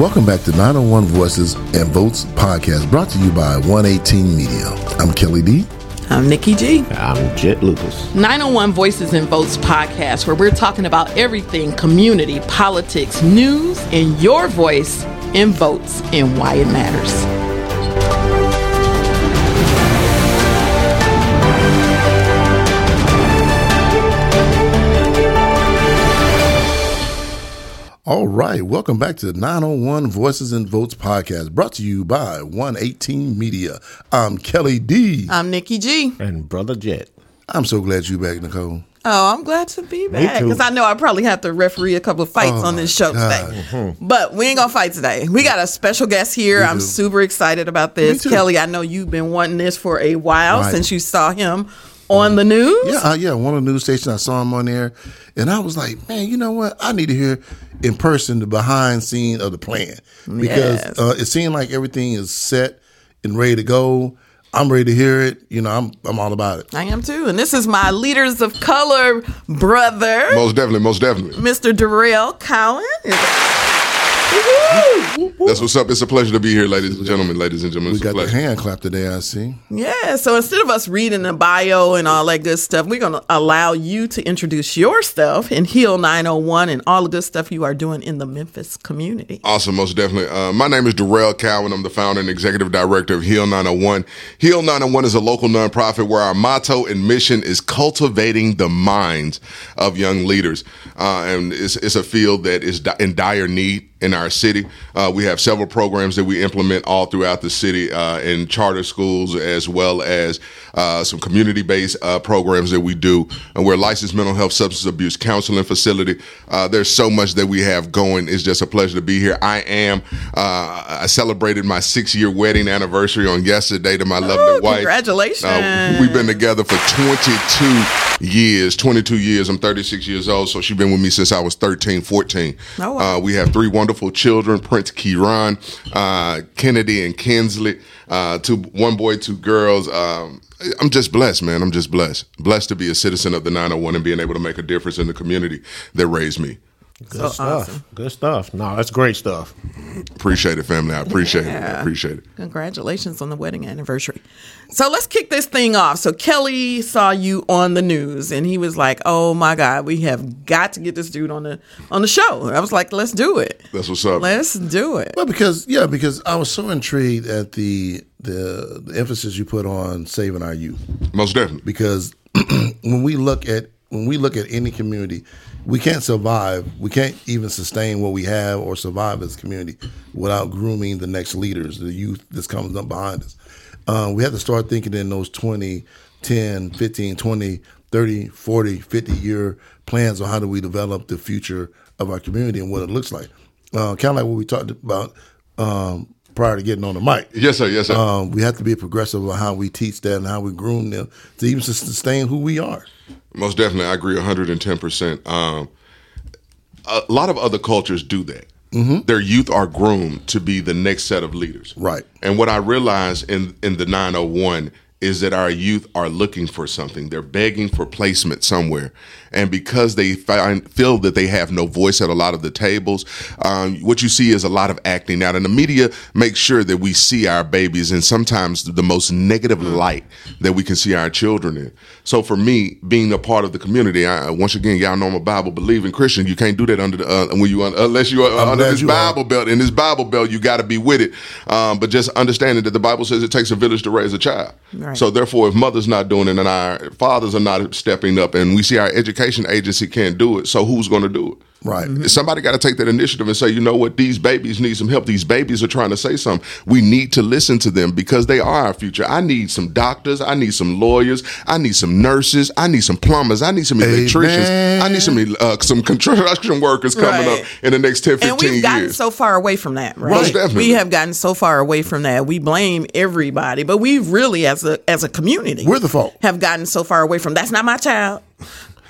Welcome back to 901 Voices and Votes podcast brought to you by 118 Media. I'm Kelly D. I'm Nikki G. I'm Jet Lucas. 901 Voices and Votes podcast, where we're talking about everything community, politics, news, and your voice in votes and why it matters. All right, welcome back to the 901 Voices and Votes podcast brought to you by 118 Media. I'm Kelly D. I'm Nikki G. And Brother Jet. I'm so glad you're back, Nicole. Oh, I'm glad to be back because I know I probably have to referee a couple of fights oh on this show God. today. Mm-hmm. But we ain't gonna fight today. We got a special guest here. I'm super excited about this, Kelly. I know you've been wanting this for a while right. since you saw him on the news. Yeah, uh, yeah, one of the news stations. I saw him on there, and I was like, man, you know what? I need to hear in person the behind scene of the plan because yes. uh, it seemed like everything is set and ready to go. I'm ready to hear it. You know, I'm I'm all about it. I am too. And this is my leaders of color brother. Most definitely, most definitely. Mr. Durell Cowan. That's what's up. It's a pleasure to be here, ladies and gentlemen. Ladies and gentlemen, we got the hand clap today. I see. Yeah. So instead of us reading the bio and all that good stuff, we're going to allow you to introduce yourself and Heal 901 and all the good stuff you are doing in the Memphis community. Awesome. Most definitely. Uh, my name is Durell Cowan. I'm the founder and executive director of Heal 901. Heal 901 is a local nonprofit where our motto and mission is cultivating the minds of young leaders, uh, and it's, it's a field that is in dire need in our city. Uh, we have several programs that we implement all throughout the city uh, in charter schools as well as uh, some community based uh, programs that we do. And we're a licensed mental health substance abuse counseling facility. Uh, there's so much that we have going. It's just a pleasure to be here. I am, uh, I celebrated my six year wedding anniversary on yesterday to my lovely wife. Congratulations. we've been together for 22 years, 22 years. I'm 36 years old, so she's been with me since I was 13, 14. Oh, wow. we have three wonderful wonderful children, Prince Kieran, uh, Kennedy, and Kinsley. Uh, two, one boy, two girls. Um, I'm just blessed, man. I'm just blessed. Blessed to be a citizen of the 901 and being able to make a difference in the community that raised me. Good so stuff. Awesome. Good stuff. No, that's great stuff. Appreciate it, family. I appreciate yeah. it. I appreciate it. Congratulations on the wedding anniversary. So let's kick this thing off. So Kelly saw you on the news and he was like, "Oh my god, we have got to get this dude on the on the show." I was like, "Let's do it." That's what's up. Let's do it. Well, because yeah, because I was so intrigued at the the, the emphasis you put on saving our youth. Most definitely. Because when we look at when we look at any community, we can't survive. We can't even sustain what we have or survive as a community without grooming the next leaders, the youth that's coming up behind us. Uh, we have to start thinking in those 20, 10, 15, 20, 30, 40, 50 year plans on how do we develop the future of our community and what it looks like. Uh, kind of like what we talked about um, prior to getting on the mic. Yes, sir. Yes, sir. Um, we have to be progressive on how we teach that and how we groom them to even sustain who we are. Most definitely, I agree 110. Um, percent A lot of other cultures do that. Mm-hmm. Their youth are groomed to be the next set of leaders. Right. And what I realized in in the 901 is that our youth are looking for something. They're begging for placement somewhere. And because they find, feel that they have no voice at a lot of the tables, um, what you see is a lot of acting out. And the media makes sure that we see our babies in sometimes the most negative light that we can see our children in. So for me, being a part of the community, I, once again, y'all know I'm a Bible believing Christian. You can't do that under the, uh, when you, unless you are under this Bible are. belt. In this Bible belt, you got to be with it. Um, but just understanding that the Bible says it takes a village to raise a child. Right. So therefore, if mother's not doing it and our fathers are not stepping up, and we see our education agency can't do it, so who's going to do it? Right. Mm-hmm. Somebody got to take that initiative and say, you know what, these babies need some help. These babies are trying to say something. We need to listen to them because they are our future. I need some doctors. I need some lawyers. I need some nurses. I need some plumbers. I need some electricians. Amen. I need some uh, some construction workers coming right. up in the next 10, 15 years. And we've gotten years. so far away from that, right? Most definitely. We have gotten so far away from that. We blame everybody, but we really, as a as a community, we're the fault. Have gotten so far away from that's not my child.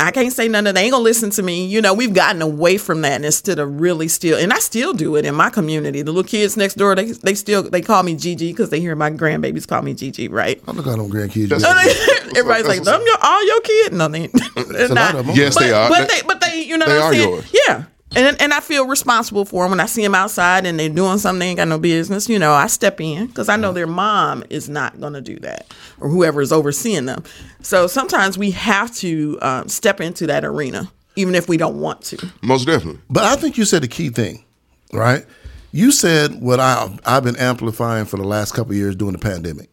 I can't say none of. They ain't gonna listen to me. You know, we've gotten away from that instead of really still, and I still do it in my community. The little kids next door, they they still they call me Gigi because they hear my grandbabies call me Gigi, right? I look at them grandkids. Everybody's like, them your all your kids? No, they, they're not. Yes, but, they are. But they, but they, you know, they what I'm saying? Yours. Yeah. And and I feel responsible for them when I see them outside and they're doing something they ain't got no business. You know, I step in because I know their mom is not going to do that or whoever is overseeing them. So sometimes we have to um, step into that arena, even if we don't want to. Most definitely. But I think you said a key thing, right? You said what I I've been amplifying for the last couple years during the pandemic.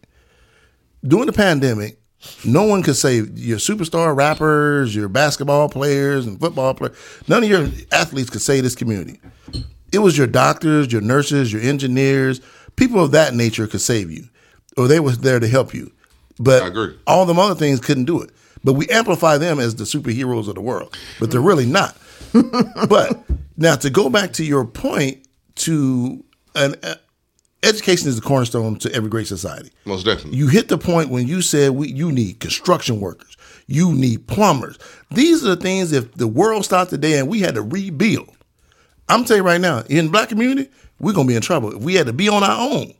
During the pandemic, no one could say your superstar rappers, your basketball players and football players. None of your athletes could say this community. It was your doctors, your nurses, your engineers, people of that nature could save you, or they was there to help you. But I agree. all them other things couldn't do it. But we amplify them as the superheroes of the world, but they're really not. but now to go back to your point, to an education is the cornerstone to every great society. Most definitely. You hit the point when you said we, you need construction workers, you need plumbers. These are the things if the world stopped today and we had to rebuild. I'm telling you right now, in the black community, we're gonna be in trouble. If we had to be on our own,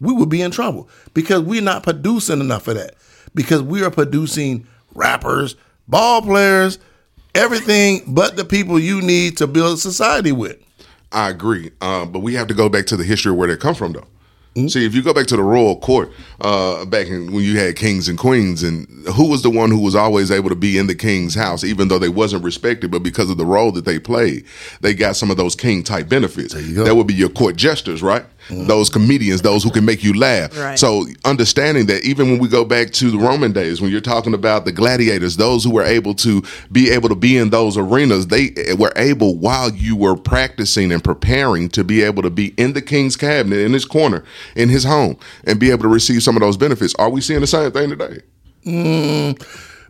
we would be in trouble because we're not producing enough of that. Because we are producing rappers, ball players, everything but the people you need to build a society with. I agree, uh, but we have to go back to the history of where they come from, though. Mm-hmm. See, if you go back to the royal court uh, back in, when you had kings and queens, and who was the one who was always able to be in the king's house, even though they wasn't respected, but because of the role that they played, they got some of those king type benefits. That would be your court jesters, right? Mm-hmm. Those comedians, those who can make you laugh. Right. So understanding that even when we go back to the Roman days, when you're talking about the gladiators, those who were able to be able to be in those arenas, they were able while you were practicing and preparing to be able to be in the king's cabinet in his corner in his home and be able to receive some of those benefits. Are we seeing the same thing today?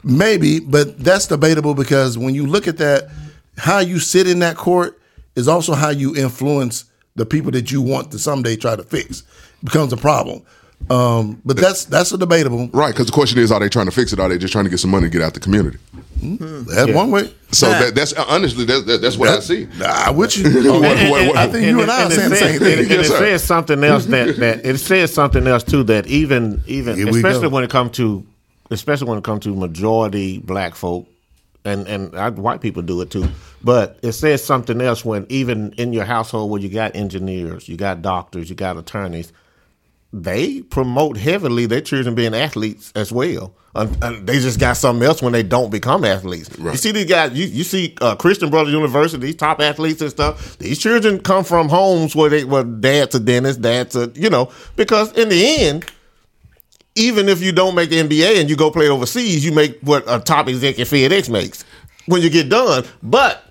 Maybe, but that's debatable because when you look at that, how you sit in that court is also how you influence the people that you want to someday try to fix. It becomes a problem. Um, but that's that's a debatable. Right, because the question is, are they trying to fix it? Or are they just trying to get some money to get out the community? That's one way. So Yeah. that, that's honestly that, that- that's what I see. Nah, with you. What- what- what- I think you and I are saying the same thing. And, and Yes, it sir. says something else that, that it says something else too that even even Here especially when it comes to especially when it comes to majority black folk and and I, white people do it too. But it says something else when even in your household where you got engineers, you got doctors, you got attorneys, they promote heavily their children being athletes as well. And, and they just got something else when they don't become athletes. You see these guys, you, you see uh, Christian Brothers University, these top athletes and stuff. These children come from homes where they where dad's a dentist, dad's a you know, because in the end, even if you don't make the NBA and you go play overseas, you make what a top executive FedEx makes when you get done. But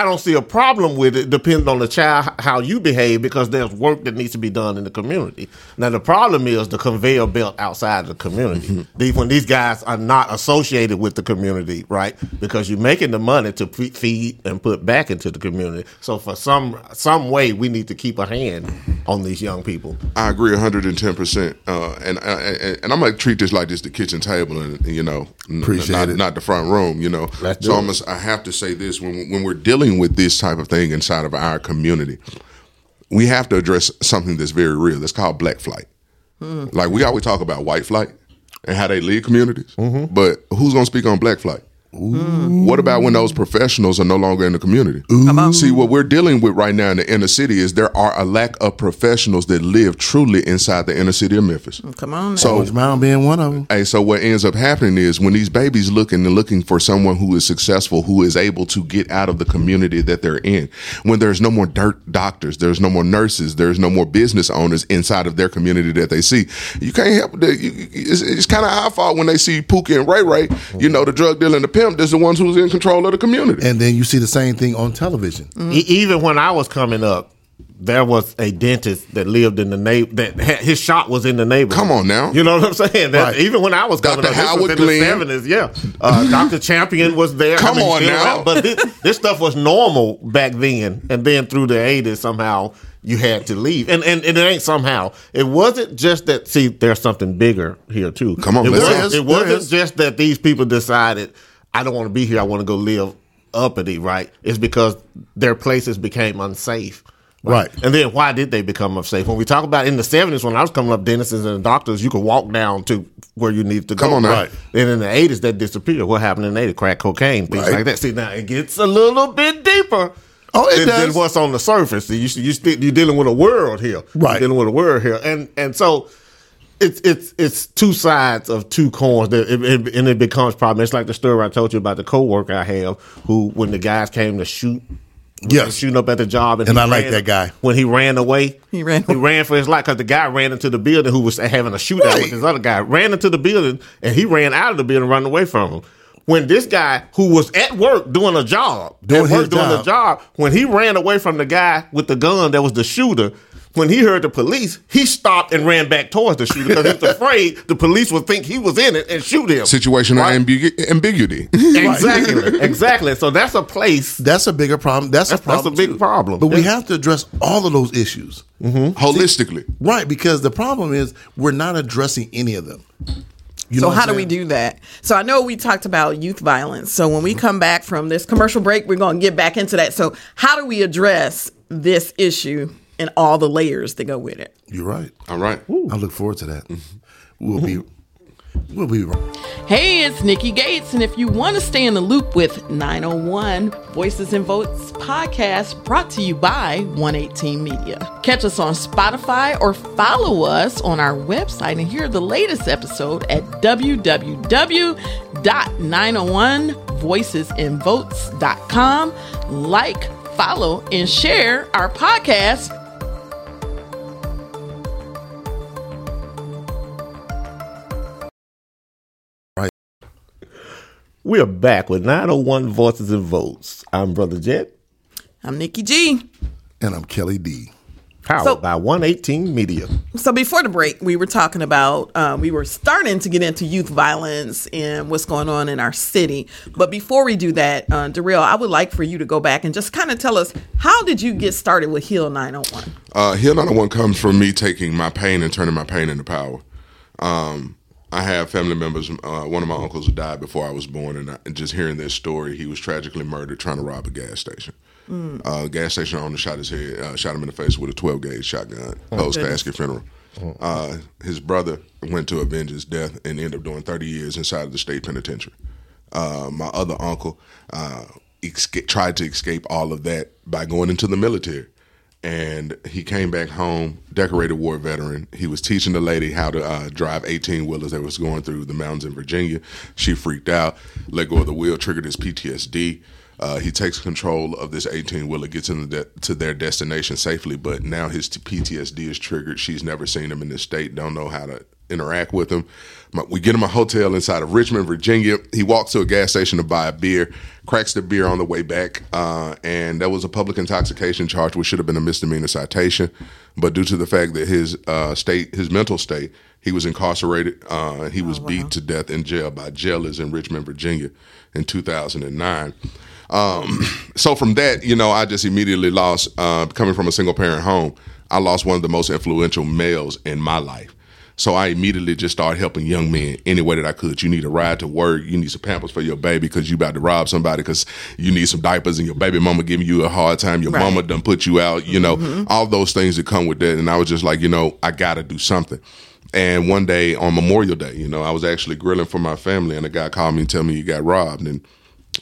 I don't see a problem with it, depending on the child how you behave, because there's work that needs to be done in the community. Now the problem is the conveyor belt outside of the community. These- when these guys are not associated with the community, right? Because you're making the money to fe- feed and put back into the community. So for some some way, we need to keep a hand on these young people. I agree 110. percent uh, and, and and I'm gonna treat this like just the kitchen table, and you know, n- Appreciate not, it. not the front room. You know, Let's so do I it. must I have to say this when when we're dealing with this type of thing inside of our community, we have to address something that's very real. That's called black flight. Like we always talk about white flight and how they lead communities, Mm-hmm. but who's gonna speak on black flight? What about when those professionals are no longer in the community? See, what we're dealing with right now in the inner city is there are a lack of professionals that live truly inside the inner city of Memphis. Mm, come on. So, Coach Brown being one of them. Hey, so what ends up happening is when these babies looking and looking for someone who is successful, who is able to get out of the community that they're in, when there's no more dirt doctors, there's no more nurses, there's no more business owners inside of their community that they see, you can't help it. You- you- It's, it's kind of our fault when they see Pookie and Ray Ray, you mm. know, the drug dealer and the pimp, there's the ones who's in control of the community. And then you see the same thing on television. E- even when I was coming up, there was a dentist that lived in the neighbor that had, his shop was in the neighborhood. Come on now. you know what I'm saying? That Right. even when I was coming Dr. up, this was Howard in Glenn. the seventies. Yeah, uh, Doctor Champion was there. Come on now. around. but this, this stuff was normal back then, and then through the eighties, somehow you had to leave, and, and and it ain't somehow. It wasn't just that. See, there's something bigger here too. Come on, it wasn't, it. it wasn't just that these people decided I don't want to be here. I want to go live uppity. Right? It's because their places became unsafe. Right. And then why did they become unsafe? When we talk about in the seventies, when I was coming up, dentists and doctors, you could walk down to where you needed to go. Come on now. Right. Then in the eighties, that disappeared. What happened in the eighties? Crack cocaine, things Right. like that. See, now it gets a little bit deeper. oh, it than, does. than what's on the surface. You you you're dealing with a world here, right? You're dealing with a world here, and and so it's it's it's two sides of two coins, that it, it, and it becomes problem. It's like the story I told you about the coworker I have, who when the guys came to shoot yeah, shooting up at the job, and, and I ran, like that guy. When he ran away, he ran. He ran for his life because the guy ran into the building who was having a shootout right. with this other guy. Ran into the building, and he ran out of the building, running away from him. When this guy who was at work doing a job, doing, work, doing job. a job, when he ran away from the guy with the gun that was the shooter, when he heard the police, he stopped and ran back towards the shooter because he was afraid the police would think he was in it and shoot him. Situational right? ambigu- ambiguity. exactly, exactly. So that's a place. That's a bigger problem. That's, that's a problem. That's a big too. problem. But we have to address all of those issues mm-hmm. holistically, See, right? Because the problem is we're not addressing any of them. You so how do we do that? So I know we talked about youth violence. So when we come back from this commercial break, we're going to get back into that. So how do we address this issue and all the layers that go with it. You're right. All right. Ooh. I look forward to that. Mm-hmm. We'll be we'll be right. Hey, it's Nikki Gates, and if you want to stay in the loop with 901 Voices and Votes podcast brought to you by 118 Media. Catch us on Spotify or follow us on our website and hear the latest episode at www.901voicesandvotes.com. Like, follow, and share our podcast We are back with 901 Voices and Votes. I'm Brother Jet. I'm Nikki G. And I'm Kelly D. Powered so, by 118 Media. So before the break, we were talking about, uh, we were starting to get into youth violence and what's going on in our city. But before we do that, uh, Durell, I would like for you to go back and just kind of tell us, how did you get started with Heal 901? Uh, Heal 901 comes from me taking my pain and turning my pain into power. Um, I have family members. Uh, one of my uncles died before I was born, and, I, and, just hearing this story, he was tragically murdered trying to rob a gas station. Mm. Uh, gas station owner shot his head, uh, shot him in the face with a 12 gauge shotgun. Oh, post casket funeral. Oh. Uh, his brother went to avenge his death and ended up doing 30 years inside of the state penitentiary. Uh, my other uncle uh, tried to escape all of that by going into the military and he came back home, decorated war veteran. He was teaching the lady how to uh, drive 18 wheelers that was going through the mountains in Virginia. She freaked out, let go of the wheel, triggered his PTSD. Uh, he takes control of this 18 wheeler, gets into de- to their destination safely, but now his PTSD is triggered. She's never seen him in this state, don't know how to interact with him. We get him a hotel inside of Richmond, Virginia. He walks to a gas station to buy a beer, cracks the beer on the way back, uh, and that was a public intoxication charge, which should have been a misdemeanor citation. But due to the fact that his uh, state, his mental state, he was incarcerated. Uh, he was oh, wow. beat to death in jail by jailers in Richmond, Virginia, in 2009. Um, so from that, you know, I just immediately lost. Uh, coming from a single parent home, I lost one of the most influential males in my life. So I immediately just started helping young men any way that I could. You need a ride to work. You need some pampers for your baby because you about to rob somebody because you need some diapers and your baby mama giving you a hard time. Your right. mama done put you out, you know, mm-hmm. all those things that come with that. And I was just like, you know, I got to do something. And one day on Memorial Day, you know, I was actually grilling for my family and a guy called me and tell me you got robbed. And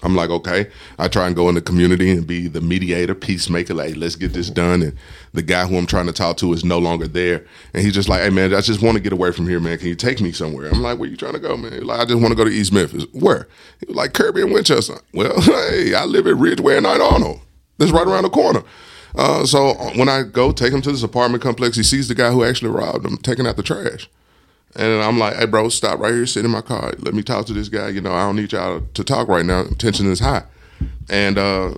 I'm like, okay. I try and go in the community and be the mediator, peacemaker. Like, let's get this done. And the guy who I'm trying to talk to is no longer there. And he's just like, hey, man, I just want to get away from here, man. Can you take me somewhere? I'm like, where you trying to go, man? like, I just want to go to East Memphis. Where? He was like, Kirby and Winchester. Well, hey, I live at Ridgeway and Arnold. That's right around the corner. Uh, so when I go take him to this apartment complex, he sees the guy who actually robbed him taking out the trash. And I'm like, hey, bro, stop right here, sit in my car. Let me talk to this guy. You know, I don't need y'all to talk right now. Tension is high. And uh,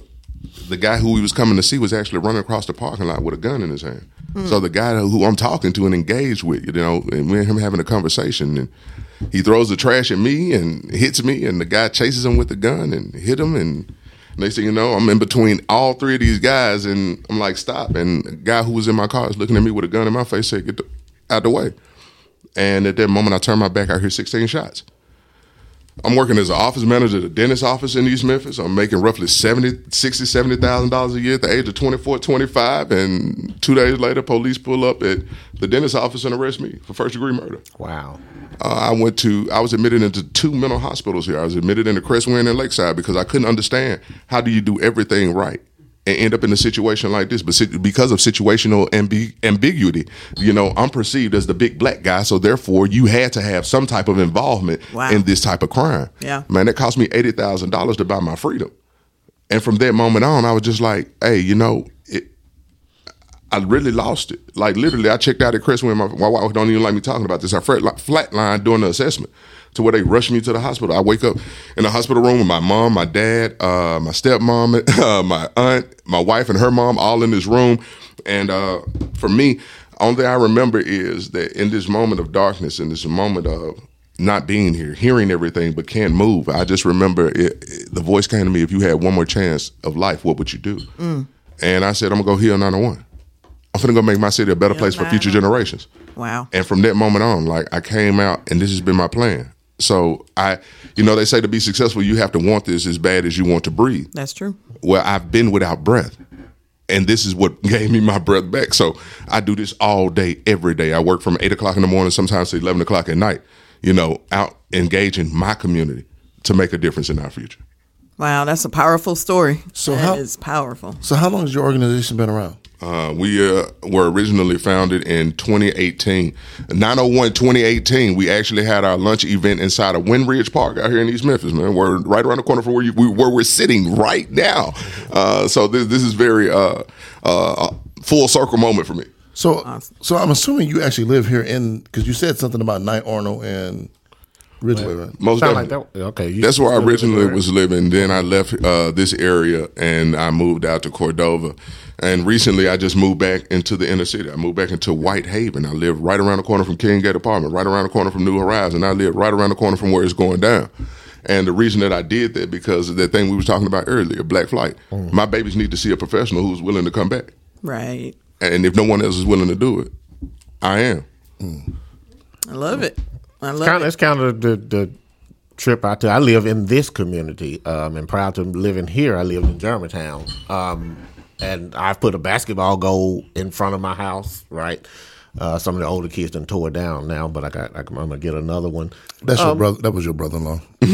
the guy who we was coming to see was actually running across the parking lot with a gun in his hand. Mm. So the guy who I'm talking to and engaged with, you know, and me and him having a conversation, and he throws the trash at me and hits me, and the guy chases him with the gun and hit him, and next thing you know, I'm in between all three of these guys, and I'm like, stop. And the guy who was in my car is looking at me with a gun in my face, said, get the, out the way. And at that moment, I turned my back. I hear 16 shots. I'm working as an office manager at a dentist office in East Memphis. I'm making roughly 70, 60, $70,000 a year at the age of 24, 25. And two days later, police pull up at the dentist office and arrest me for first degree murder. Wow. Uh, I went to, I was admitted into two mental hospitals here. I was admitted into Crestwyn and Lakeside because I couldn't understand how do you do everything right and end up in a situation like this. But because of situational ambi- ambiguity, you know, I'm perceived as the big black guy, so therefore you had to have some type of involvement wow. in this type of crime. Yeah, man, it cost me eighty thousand dollars to buy my freedom, and from that moment on, I was just like, hey, you know, it, I really lost it. Like literally, I checked out at when my, my wife don't even like me talking about this. I flatline during the assessment to where they rushed me to the hospital. I wake up in the hospital room with my mom, my dad, uh, my stepmom, uh, my aunt, my wife, and her mom all in this room. And uh, for me, only thing I remember is that in this moment of darkness, in this moment of not being here, hearing everything but can't move, I just remember it, it, the voice came to me: "If you had one more chance of life, what would you do?" Mm. And I said, "I'm gonna go heal 901. I'm gonna go make my city a better place for future generations." Wow. And from that moment on, like I came out, and this has been my plan. So I, you know, they say to be successful, you have to want this as bad as you want to breathe. That's true. Well, I've been without breath. And this is what gave me my breath back. So I do this all day, every day. I work from eight o'clock in the morning, sometimes to 11 o'clock at night, you know, out engaging my community to make a difference in our future. Wow, that's a powerful story. So that how, is powerful. So how long has your organization been around? Uh, we uh, were originally founded in 2018. 901 2018, we actually had our lunch event inside of Windridge Park out here in East Memphis, man. We're right around the corner from where, you, where we're sitting right now. Uh, so this, this is very uh, uh, full circle moment for me. So, awesome. so I'm assuming you actually live here in because you said something about Knight Arnold and Ridgeway, right? Most definitely. Like that, okay, that's where I originally was living. Then I left uh, this area and I moved out to Cordova. And recently, I just moved back into the inner city. I moved back into Whitehaven. I live right around the corner from King Gate Apartment, right around the corner from New Horizon. I live right around the corner from where it's going down. And the reason that I did that because of that thing we was talking about earlier, black flight. Mm. My babies need to see a professional who's willing to come back. Right. And if no one else is willing to do it, I am. Mm. I love it. I love it's kind it. Of, it's kind of the, the trip out to. I live in this community, um, and proud to living here, I lived in Germantown. Um, and I've put a basketball goal in front of my house, right? Uh, some of the older kids done tore it down now, but I got I, am gonna get another one. That's um, your brother. That was your brother-in-law. nah,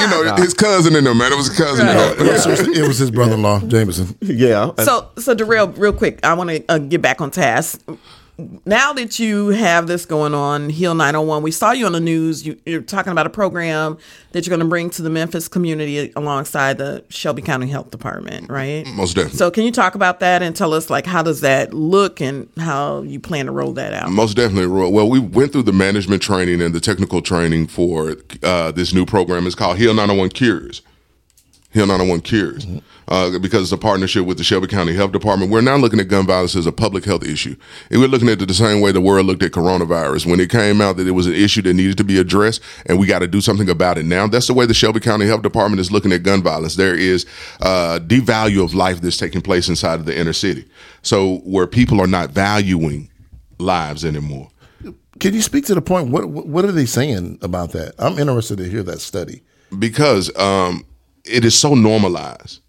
you know nah. his cousin in there, man. It was a cousin. Right. Yeah. It was his brother-in-law, Jameson. Yeah. So, so Durell, real quick, I want to uh, get back on task now that you have this going on, Heal 901, we saw you on the news. You, are talking about a program that you're going to bring to the Memphis community alongside the Shelby County Health Department, right? Most definitely. So, can you talk about that and tell us, like, how does that look and how you plan to roll that out? Most definitely. Well, we went through the management training and the technical training for uh, this new program. It's called Heal 901 Cures. Heal 901 Cures. Mm-hmm uh, because it's a partnership with the Shelby County Health Department. We're now looking at gun violence as a public health issue. And we're looking at it the same way the world looked at coronavirus. When it came out that it was an issue that needed to be addressed and we got to do something about it now, that's the way the Shelby County Health Department is looking at gun violence. There is uh, devalue of life that's taking place inside of the inner city. So where people are not valuing lives anymore. Can you speak to the point? What what are they saying about that? I'm interested to hear that study because um, it is so normalized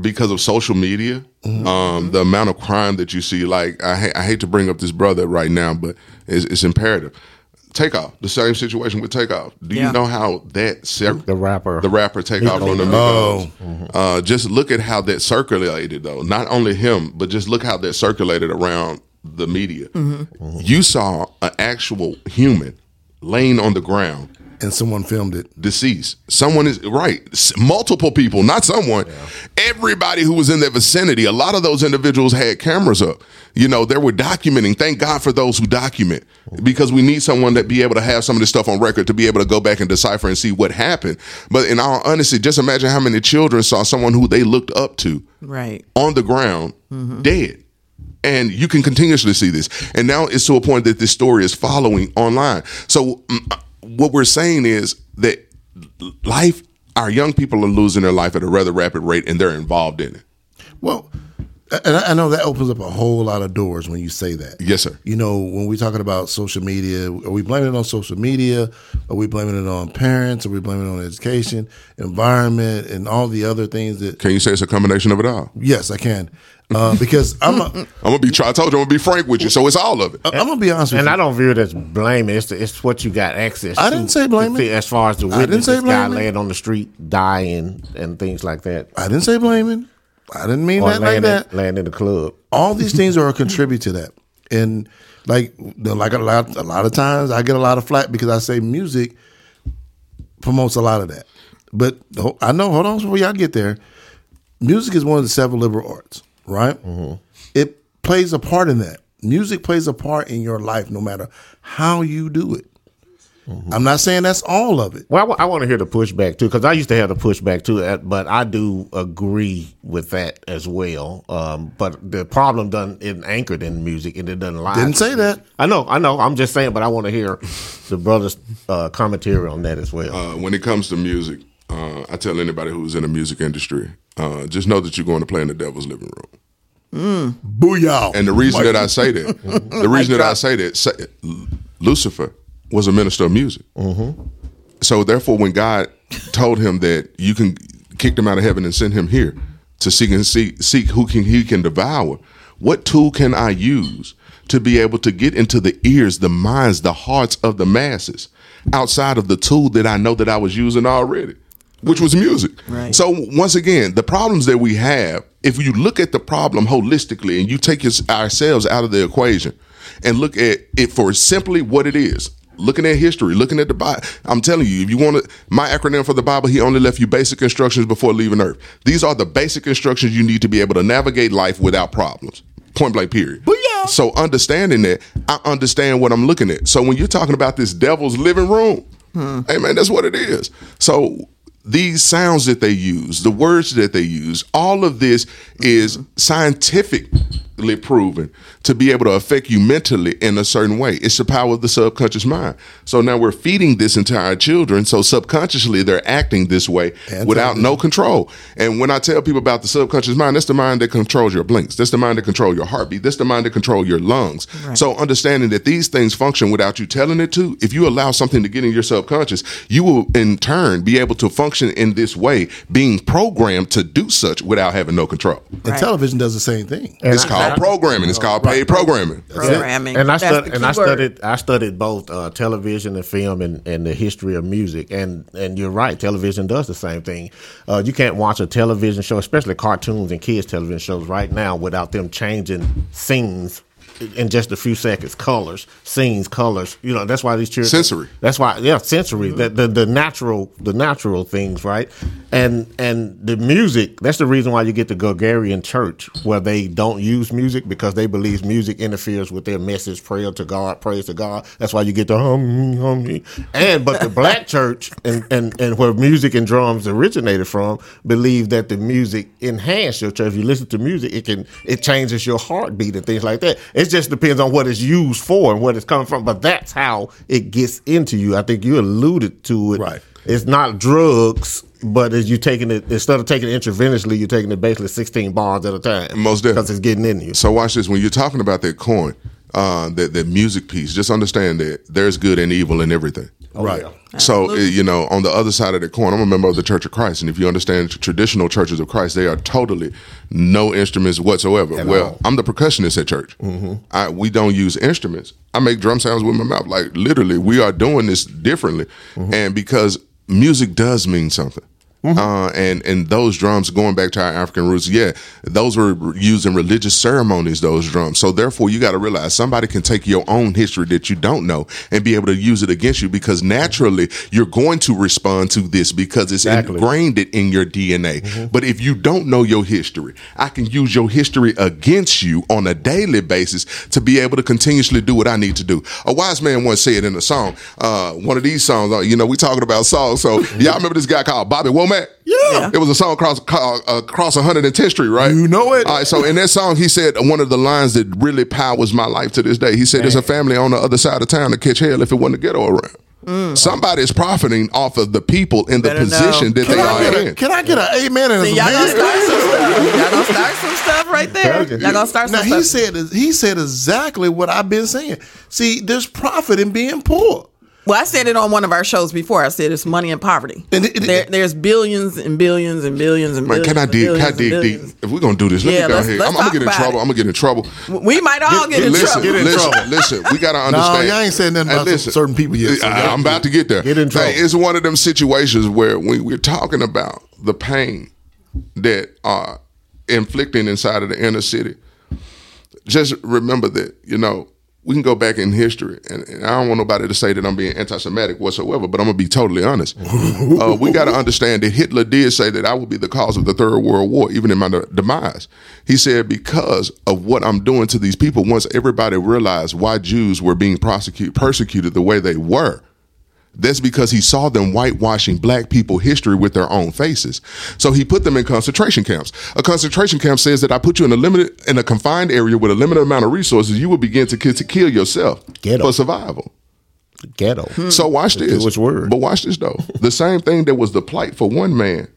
because of social media, mm-hmm. um, the amount of crime that you see. Like I, ha- I hate to bring up this brother right now, but it's, it's imperative. Takeoff, the same situation with Takeoff. Do yeah. you know how that cir- the rapper, the rapper Takeoff from the Migos? Oh. Mm-hmm. Uh, just look at how that circulated, though. Not only him, but just look how that circulated around the media. Mm-hmm. You saw an actual human laying on the ground and someone filmed it. Deceased. Someone is right. Multiple people, not someone. Yeah. Everybody who was in that vicinity. A lot of those individuals had cameras up. You know, they were documenting. Thank God for those who document, because we need someone that be able to have some of this stuff on record to be able to go back and decipher and see what happened. But in all honesty, just imagine how many children saw someone who they looked up to, right, on the ground, mm-hmm. dead. And you can continuously see this. And now it's to a point that this story is following online. So mm, what we're saying is that life, our young people are losing their life at a rather rapid rate, and they're involved in it. Well, and I know that opens up a whole lot of doors when you say that. Yes, sir. You know, when we're talking about social media, are we blaming it on social media? Are we blaming it on parents? Are we blaming it on education, environment, and all the other things that? Can you say it's a combination of it all? Yes, I can. Uh, because I'm, a, I'm gonna be. I told you I'm gonna be frank with you, so it's all of it. I'm gonna be honest with and you. And I don't view it as blaming. It's it's what you got access. To I didn't say blaming. As far as the witness, this guy laying on the street dying and things like that. I didn't say blaming. I didn't mean or that land, like that. In, land in the club. All these things are a contribute to that, and like the, like a lot a lot of times I get a lot of flack because I say music promotes a lot of that. But I know, hold on before y'all get there. Music is one of the seven liberal arts, right? Mm-hmm. It plays a part in that. Music plays a part in your life, no matter how you do it. Mm-hmm. I'm not saying that's all of it. Well, I, I want to hear the pushback too, because I used to have the pushback too, but I do agree with that as well. Um, but the problem doesn't isn't anchored in music, and it doesn't lie. Didn't say that. I know, I know. I'm just saying, but I want to hear the brother's uh, commentary on that as well. Uh, when it comes to music, uh, I tell anybody who's in the music industry, uh, just know that you're going to play in the devil's living room. Mm. Booyah! And the reason that I say that, the reason that I say that, say, Lucifer was a minister of music. Mm-hmm. So therefore, when God told him that you can kick him out of heaven and send him here to seek and seek, seek who can he can devour, what tool can I use to be able to get into the ears, the minds, the hearts of the masses outside of the tool that I know that I was using already? Which was music. Right. So once again, the problems that we have, if you look at the problem holistically and you take your, ourselves out of the equation and look at it for simply what it is, looking at history, looking at the Bible, I'm telling you, if you want to, my acronym for the Bible, he only left you basic instructions before leaving Earth. These are the basic instructions you need to be able to navigate life without problems. Point blank, period. Booyah! So understanding that, I understand what I'm looking at. So when you're talking about this devil's living room, hmm. hey man, that's what it is. So these sounds that they use, the words that they use, all of this is scientifically proven to be able to affect you mentally in a certain way. It's the power of the subconscious mind. So now we're feeding this into our children. So subconsciously they're acting this way and without no control. And when I tell people about the subconscious mind, that's the mind that controls your blinks. That's the mind that controls your heartbeat. That's the mind that controls your lungs. Right. So understanding that these things function without you telling it to, if you allow something to get in your subconscious, you will in turn be able to function in this way, being programmed to do such without having no control. And right. television does the same thing. And it's called programming. It's called paid programming. Programming. And I studied and I studied I studied both uh, television and film and, and the history of music. And and you're right, television does the same thing. Uh, you can't watch a television show, especially cartoons and kids television shows right now without them changing scenes in just a few seconds. Colors scenes colors. You know that's why these children sensory. That's why yeah sensory. Mm-hmm. the, the, the natural the natural things right? And and the music that's the reason why you get the Gregorian church where they don't use music because they believe music interferes with their message prayer to God praise to God. That's why you get the hum hum and but the black church and, and and where music and drums originated from believe that the music enhance your church. If you listen to music it can it changes your heartbeat and things like that. It's just depends on what it's used for and what it's coming from. But that's how it gets into you. I think you alluded to it. Right. It's not drugs, but as you taking it instead of taking it intravenously, you're taking it basically 16 bars at a time. Most definitely, because it's getting in you. So watch this. When you're talking about that coin, uh, that that music piece, just understand that there's good and evil in everything. Oh, right. Yeah. So you know, on the other side of the coin, I'm a member of the Church of Christ, and if you understand traditional churches of Christ, they are totally no instruments whatsoever. At well, all. I'm the percussionist at church. Mm-hmm. I, we don't use instruments. I make drum sounds with my mouth. Like literally, we are doing this differently, mm-hmm. and because music does mean something. Mm-hmm. Uh, and and those drums going back to our African roots, yeah, those were used in religious ceremonies. Those drums, so therefore you got to realize somebody can take your own history that you don't know and be able to use it against you because naturally you're going to respond to this because it's exactly. ingrained it in your DNA. Mm-hmm. But if you don't know your history, I can use your history against you on a daily basis to be able to continuously do what I need to do. A wise man once said in a song, uh, one of these songs, uh, you know, we talking about songs, so y'all remember this guy called Bobby Womack. Yeah. yeah. It was a song across, uh, across 110th Street, right? You know it. All right. So in that song, he said one of the lines that really powers my life to this day. He said, Man. "There's a family on the other side of town to catch hell if it wasn't a ghetto around." Mm. Somebody is profiting off of the people in the position know. that can they I are a, in. Can I get an amen and See, y'all gonna start some stuff. Y'all gonna start some stuff right there. Y'all gonna start some now, stuff. he said he said exactly what I've been saying. See, there's profit in being poor. Well, I said it on one of our shows before. I said it's money and poverty. And it, it, there, there's billions and billions and billions and man, billions. Can I dig? Can I dig deep? If we're gonna do this, let yeah, me go ahead. I'm, I'm, gonna get in trouble. It. I'm gonna get in trouble. We might all get, get in listen, trouble. Get in listen, trouble. listen. We gotta understand. No, y'all ain't saying nothing about listen, certain people yet. So I, am about to get there. Get in trouble. it's one of them situations where when we're talking about the pain that uh, inflicting inside of the inner city. Just remember that, you know, we can go back in history, and, and, I don't want nobody to say that I'm being anti-Semitic whatsoever, but I'm gonna be totally honest. uh, we got to understand that Hitler did say that I would be the cause of the Third World War, even in my demise. He said because of what I'm doing to these people. Once everybody realized why Jews were being prosecuted, persecuted the way they were, that's because he saw them whitewashing black people history with their own faces. So he put them in concentration camps. A concentration camp says that I put you in a limited, in a confined area with a limited amount of resources, you will begin to, to kill yourself Ghetto. for survival. Ghetto. Hmm. So watch this. Which word? But watch this though. the same thing that was the plight for one man,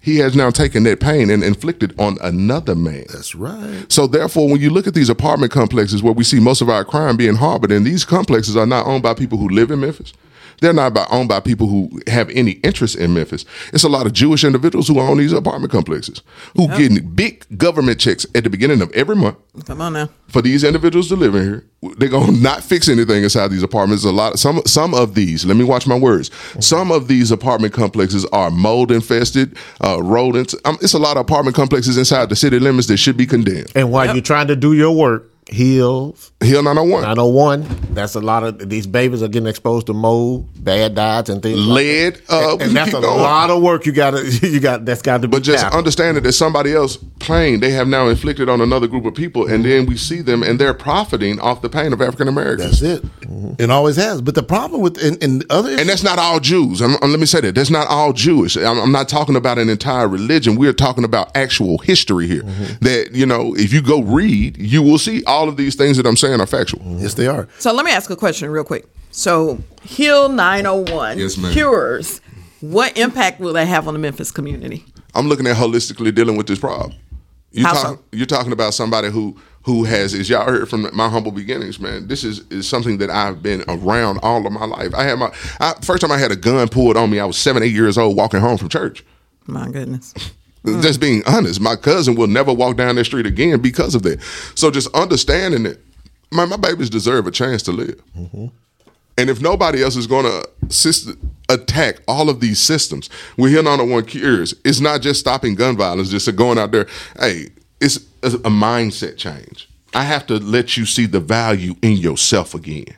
he has now taken that pain and inflicted on another man. That's right. So therefore, when you look at these apartment complexes where we see most of our crime being harbored, and these complexes are not owned by people who live in Memphis. They're not by, owned by people who have any interest in Memphis. It's a lot of Jewish individuals who own these apartment complexes, who yep. getting big government checks at the beginning of every month. Come on now. For these individuals to live in here, they're gonna not fix anything inside these apartments. A lot, some, some of these. Let me watch my words. Some of these apartment complexes are mold infested, uh, rodents. Um, it's a lot of apartment complexes inside the city limits that should be condemned. And while yep. you're trying to do your work, Hills. Heal 901. 901. That's a lot of these babies are getting exposed to mold, bad diets, and things. Lead. Like uh, and, and that's a going. lot of work you got to you got that's got to be. But just understanding that there's somebody else pain they have now inflicted on another group of people, and then we see them and they're profiting off the pain of African Americans. That's it. Mm-hmm. It always has. But the problem with in, in other and that's not all Jews. I'm, let me say that that's not all Jewish. I'm, I'm, not talking about an entire religion. We're talking about actual history here. Mm-hmm. That you know, if you go read, you will see all of these things that I'm saying are factual. Mm-hmm. Yes, they are. So let me ask a question real quick. So Heal 901 yes, cures. What impact will that have on the Memphis community? I'm looking at holistically dealing with this problem. You How talk, so? You're talking about somebody who who has, as y'all heard from my humble beginnings, man. This is, is something that I've been around all of my life. I had my I, first time I had a gun pulled on me. I was seven, eight years old, walking home from church. My goodness. Just being honest, my cousin will never walk down that street again because of that. So just understanding it my, my babies deserve a chance to live. Mm-hmm. And if nobody else is going to attack all of these systems, we're here on the one cures. It's not just stopping gun violence, just going out there. Hey, it's a mindset change. I have to let you see the value in yourself again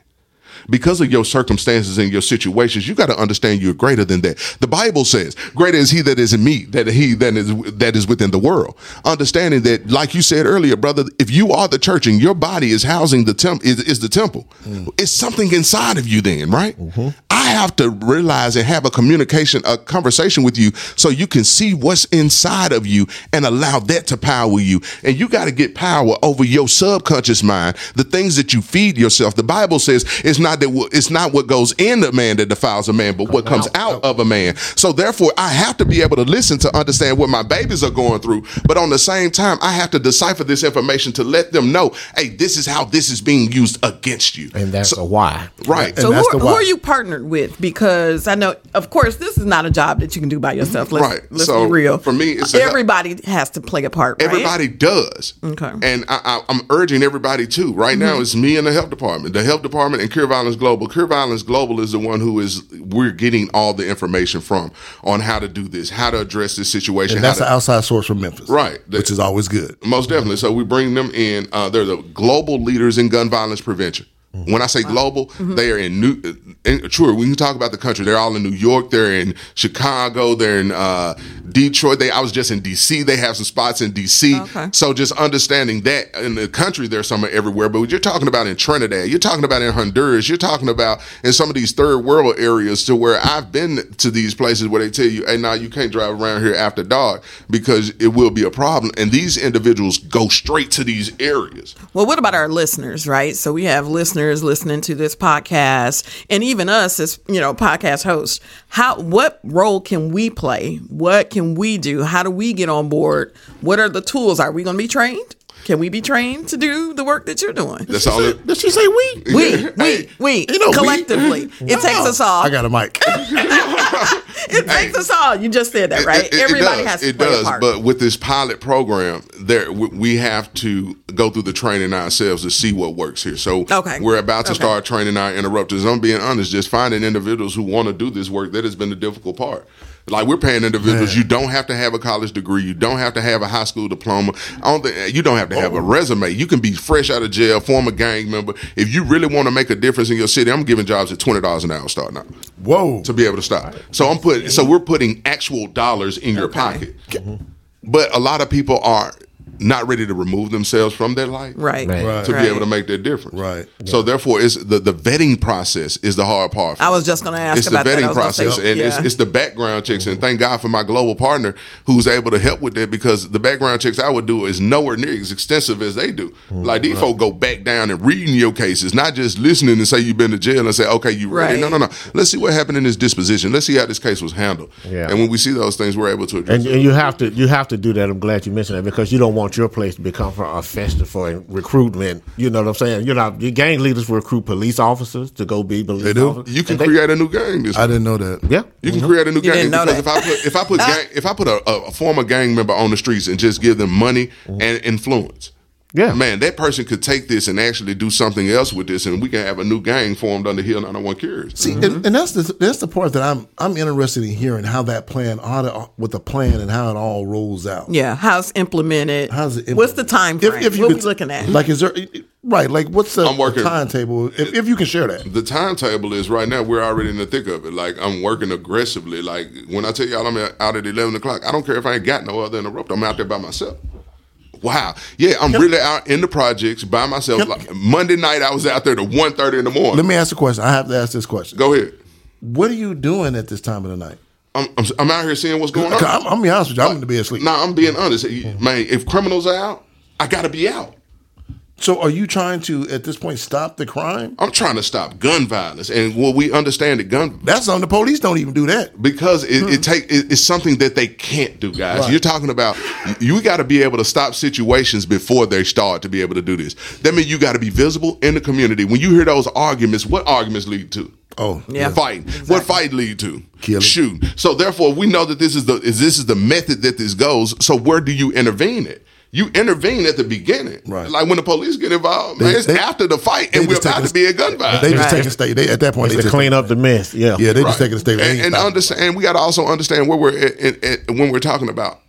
because of your circumstances and your situations, you got to understand you're greater than that. The Bible says, "Greater is He that is in me, that He that is that is within the world." Understanding that, like you said earlier, brother, if you are the church and your body is housing the temple, is, is, the temple, mm. it's something inside of you. Then, right? Mm-hmm. I have to realize and have a communication, a conversation with you, so you can see what's inside of you and allow that to power you. And you got to get power over your subconscious mind, the things that you feed yourself. The Bible says it's not not that it's not what goes in the man that defiles a man, but what comes out of a man. So therefore, I have to be able to listen to understand what my babies are going through. But on the same time, I have to decipher this information to let them know, hey, this is how this is being used against you. And that's so, a why. Right. So who, who, are you partnered with? Because I know, of course, this is not a job that you can do by yourself. Let's, right. Let's so be real. For me, everybody a, has to play a part. Right? Everybody does. Okay. And I, am urging everybody too. Right mm-hmm. now, it's me and the health department. The health department and Cure Violence Global. Cure Violence Violence Global is the one who is we're getting all the information from on how to do this, how to address this situation. And that's an outside source from Memphis, right? Which is always good. Most definitely. So we bring them in. Uh, they're the global leaders in gun violence prevention. When I say global, mm-hmm. they are in New. In, sure, we can talk about the country. They're all in New York. They're in Chicago. They're in uh, Detroit. They. I was just in D.C. They have some spots in D.C. Okay. So just understanding that in the country, there's some everywhere. But you're talking about in Trinidad, you're talking about in Honduras, you're talking about in some of these third world areas to where I've been to these places where they tell you, "Hey, now you can't drive around here after dark because it will be a problem." And these individuals go straight to these areas. Well, what about our listeners? Right. So we have listeners listeners listening to this podcast and even us as you know podcast hosts how what role can we play? What can we do? How do we get on board? What are the tools? Are we going to be trained can we be trained to do the work that you're doing? That's all. It, did she say we? We, we, we. You know, collectively, we. it takes us all. I got a mic. it takes us all. You just said that, right? It, it, Everybody has to it play does, a part. But with this pilot program, there we have to go through the training ourselves to see what works here. So okay. we're about to okay. start training our interrupters. I'm being honest, just finding individuals who want to do this work that has been the difficult part. Like we're paying individuals. Man. You don't have to have a college degree. You don't have to have a high school diploma. I don't think you don't have to have oh. a resume. You can be fresh out of jail, former gang member. If you really want to make a difference in your city, I'm giving jobs at twenty dollars an hour starting out. Whoa! To be able to start. So I'm putting. So we're putting actual dollars in your pocket. Mm-hmm. But a lot of people are not ready to remove themselves from their life, right? right. To right. be able to make that difference, right? So yeah. therefore, it's the, the vetting process is the hard part. I was just going to ask. It's the vetting process, say, and yeah. it's, it's the background checks. And thank God for my global partner who's able to help with that because the background checks I would do is nowhere near as extensive as they do. Mm, like these right. folks go back down and reading your cases, not just listening and say you've been to jail and say, okay, you ready? Right. No, no, no. Let's see what happened in this disposition. Let's see how this case was handled. Yeah. And when we see those things, we're able to address. And, and you have to you have to do that. I'm glad you mentioned that because you don't want your place to become for a fester for recruitment. You know what I'm saying? You know, your gang leaders will recruit police officers to go be police they do. officers. You can create a new gang. This I didn't know that. Yeah, you can mm-hmm. create a new you gang because if I put if I put gang, if I put a, a, former gang member on the streets and just give them money mm-hmm. and influence. Yeah, man, that person could take this and actually do something else with this, and we can have a new gang formed under Heal 901 Cures. See, mm-hmm. and, and, that's the that's the part that I'm I'm interested in hearing how that plan, how to, with the plan and how it all rolls out. Yeah, how's implemented? How's it? Implemented? What's the time frame? If, if you what could, we looking at? Like, is there right? Like, what's the, I'm working, the timetable? If, if you can share that, the timetable is right now. We're already in the thick of it. Like, I'm working aggressively. Like when I tell y'all I'm out at 11 o'clock, I don't care if I ain't got no other interrupt. I'm out there by myself. Wow. Yeah, I'm really out in the projects by myself. Like Monday night, I was out there to 1.30 in the morning. Let me ask a question. I have to ask this question. Go ahead. What are you doing at this time of the night? I'm, I'm, I'm out here seeing what's going on. I'm, I'm be honest with you. I'm going to be asleep. No, nah, I'm being honest. Man, if criminals are out, I got to be out. So, are you trying to, at this point, stop the crime? I'm trying to stop gun violence, and well, we understand that gun. That's on the police. Don't even do that because it, hmm. it take it, it's something that they can't do, guys. Right. You're talking about you got to be able to stop situations before they start to be able to do this. That means you got to be visible in the community. When you hear those arguments, what arguments lead to? Oh, yeah, fighting. Exactly. What fight lead to? Killing. Shoot. So therefore, we know that this is the is this is the method that this goes. So where do you intervene it? You intervene at the beginning. Right. Like when the police get involved, they, man, it's they, after the fight and we're about a, to be a gun fight. They just right. take a state. They, at that point, they just clean up the mess. Yeah. Yeah, they right. just take a state. And, and understand, and we got to also understand where we're at, at, when we're talking about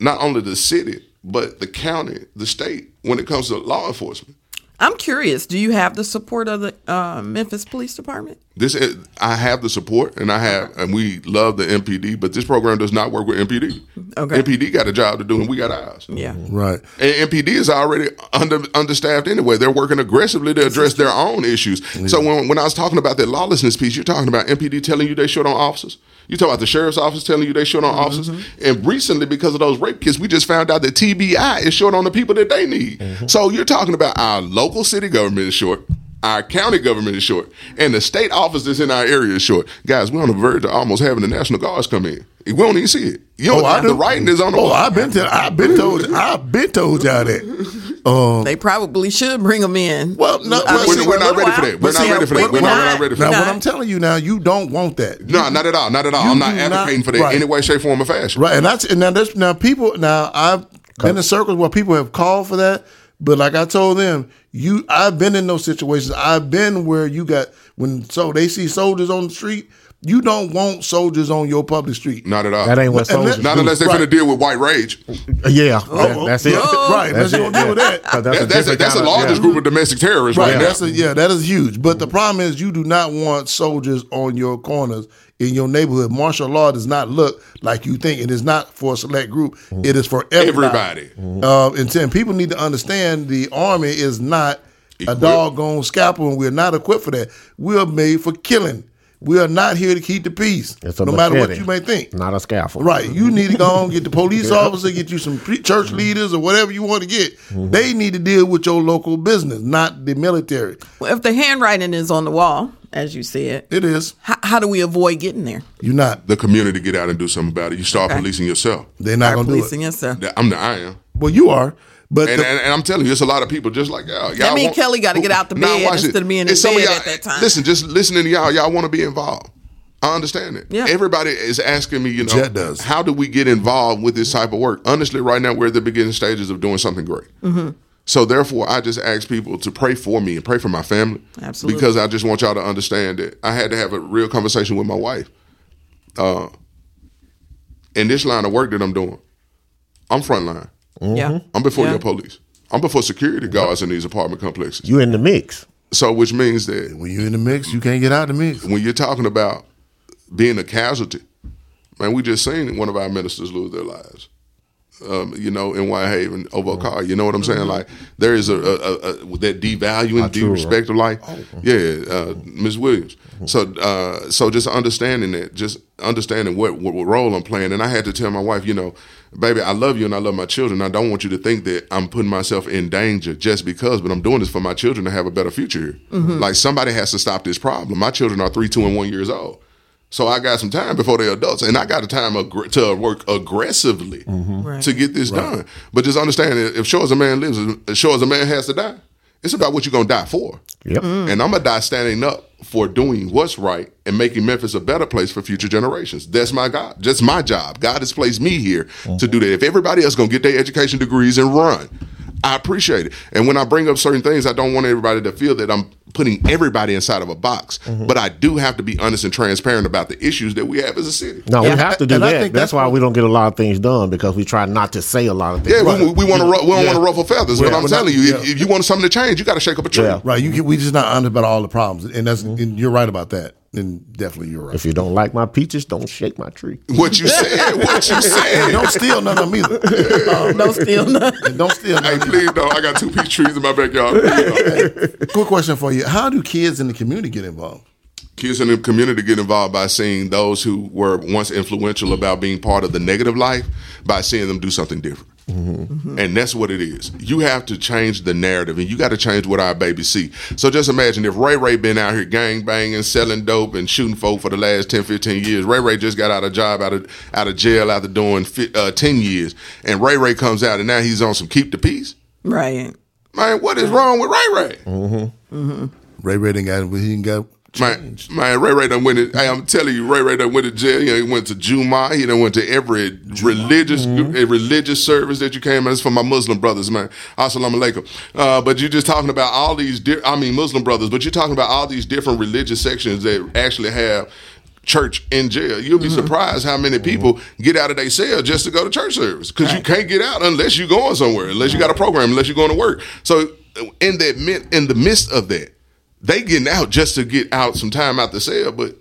not only the city, but the county, the state, when it comes to law enforcement. I'm curious. Do you have the support of the uh, Memphis Police Department? This is, I have the support, and I have, and we love the MPD. But this program does not work with MPD. Okay, MPD got a job to do, and we got ours. Yeah, right. And MPD is already under understaffed anyway. They're working aggressively to address their own issues. Yeah. So when when I was talking about that lawlessness piece, you're talking about MPD telling you they short on officers. You talk about the sheriff's office telling you they short on mm-hmm. officers, and recently because of those rape kits, we just found out that TBI is short on the people that they need. Mm-hmm. So you're talking about our local city government is short, our county government is short, and the state office that's in our area is short. Guys, we're on the verge of almost having the National Guards come in. We don't even see it. You know, oh, the writing is on the oh, wall. I've been, to, I've been told, I've been told y'all that. Um, they probably should bring them in. Well, no, well, we're, we're, not ready for that. We're not ready for that. We're not ready for that. Now, what I'm telling you now, you don't want that. No, not at all. Not at all. I'm not advocating not, for that right. any way, shape, form, or fashion. Right, and that's and now there's now people now I've been in circles where people have called for that, but like I told them, you I've been in those situations. I've been where you got when so they see soldiers on the street you don't want soldiers on your public street. Not at all. That ain't what soldiers. Not unless they're right. going to deal with white rage. Yeah, oh, that's it. Oh, right, that's, that's deal with that. That's, that's, a, that's, a, that's the largest yeah. group of domestic terrorists right, right that's now. A, yeah, that is huge. But the problem is, you do not want soldiers on your corners in your neighborhood. Martial law does not look like you think. It is not for a select group. Mm-hmm. It is for everybody. everybody. Mm-hmm. Uh, and, and people need to understand the army is not Equipped. a doggone scalpel, and we're not equipped for that. We're made for killing. We are not here to keep the peace, no machete, matter what you may think. Not a scaffold. Right. You need to go and get the police yeah. officer, get you some church mm-hmm. leaders or whatever you want to get. Mm-hmm. They need to deal with your local business, not the military. Well, if the handwriting is on the wall, as you said, it is. How, how do we avoid getting there? You're not. The community get out and do something about it. You start okay. policing yourself. They're not going to do it. Policing yourself. I'm the I am. Well, you are. But and, the, and, and, I'm telling you, it's a lot of people just like y'all. y'all I mean, want, Kelly got to get out the bed instead it. of being in bed at that time. Listen, just listening to y'all, y'all want to be involved. I understand it. Yeah. Everybody is asking me, you know, does. how do we get involved with this type of work? Honestly, right now we're at the beginning stages of doing something great. Mm-hmm. So therefore, I just ask people to pray for me and pray for my family. Absolutely. Because I just want y'all to understand that I had to have a real conversation with my wife. Uh, in this line of work that I'm doing, I'm frontline. Mm-hmm. Yeah. I'm before Yeah. your police. I'm before security guards in these apartment complexes. You in the mix. So, which means that When you're in the mix, you can't get out of the mix. when you're talking about being a casualty, man, we just seen one of our ministers lose their lives. Um, you know, in Whitehaven over a car. You know what I'm saying? Like there is a, a, a, that devaluing, disrespect of life. Yeah, uh, Ms. Williams. So, uh, so just understanding that, just understanding what, what what role I'm playing, and I had to tell my wife, you know, baby, I love you and I love my children. I don't want you to think that I'm putting myself in danger just because, but I'm doing this for my children to have a better future here. Like somebody has to stop this problem. My children are three, two, and one years old. So I got some time before they're adults, and I got the time aggr- to work aggressively mm-hmm. Right. to get this done. But just understand if sure as a man lives, as sure as a man has to die, it's about what you're gonna die for. Yep. Mm. And I'm gonna die standing up for doing what's right and making Memphis a better place for future generations. That's my God. That's my job. God has placed me here mm-hmm. to do that. If everybody else gonna get their education degrees and run, I appreciate it. And when I bring up certain things, I don't want everybody to feel that I'm putting everybody inside of a box. Mm-hmm. But I do have to be honest and transparent about the issues that we have as a city. No, Yeah. we have to do And I that. think That's, that's why we don't get a lot of things done because we try not to say a lot of things. Yeah, we, we, want to we don't Yeah. want to ruffle feathers. but I'm telling not- you, if, yeah. if you want something to change, you got to shake up a tree. Yeah. Right. You can, we just not honest about all the problems, and that's mm-hmm. and you're right about that. And definitely you're right. If you don't like my peaches, don't shake my tree. What you said, what you And said. don't steal none of them either. Um, Don't steal nothing. and don't steal none Hey, of please don't. I got two peach trees in my backyard. Please don't. Quick question for you: How do kids in the community get involved? Kids in the community get involved by seeing those who were once influential about being part of the negative life by seeing them do something different. Mm-hmm. And that's what it is. You have to change the narrative and you got to change what our babies see. So just imagine if Ray Ray been out here gang banging, selling dope and shooting folk for the last 10, 15 years. Ray Ray just got out of job, out of out of jail after doing fi- uh, 10 years. And Ray Ray comes out and now he's on some keep the peace. Right. Man, what is wrong with Ray Ray? Mm-hmm. Mm-hmm. Ray Ray didn't got he didn't got Man, man, Ray Ray done went to, hey, I'm telling you, Ray Ray done went to jail. You know, he went to Juma. He done went to every religious a mm-hmm. religious service that you came. That's for my Muslim brothers, man. Assalamu alaikum. Uh, but you're just talking about all these, di- I mean, Muslim brothers, but you're talking about all these different religious sections that actually have church in jail. You'll be mm-hmm. surprised how many people mm-hmm. get out of their cell just to go to church service because you can't get out unless you're going somewhere, unless you got a program, unless you're going to work. So in that in the midst of that, they getting out just to get out some time out the cell, but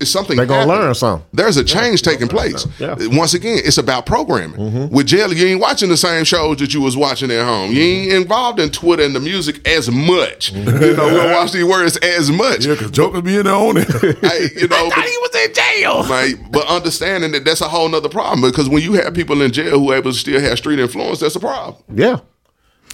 it's something They gonna happening. learn something. There's a change taking place. Yeah. Once again, it's about programming. Mm-hmm. With jail, you ain't watching the same shows that you was watching at home. You ain't involved in Twitter and the music as much. Mm-hmm. You know, we don't watch these words as much. yeah, because Joker be in there on it. Hey, you know, but- he was in jail. Right, but understanding that that's a whole nother problem because when you have people in jail who are able to still have street influence, that's a problem. Yeah.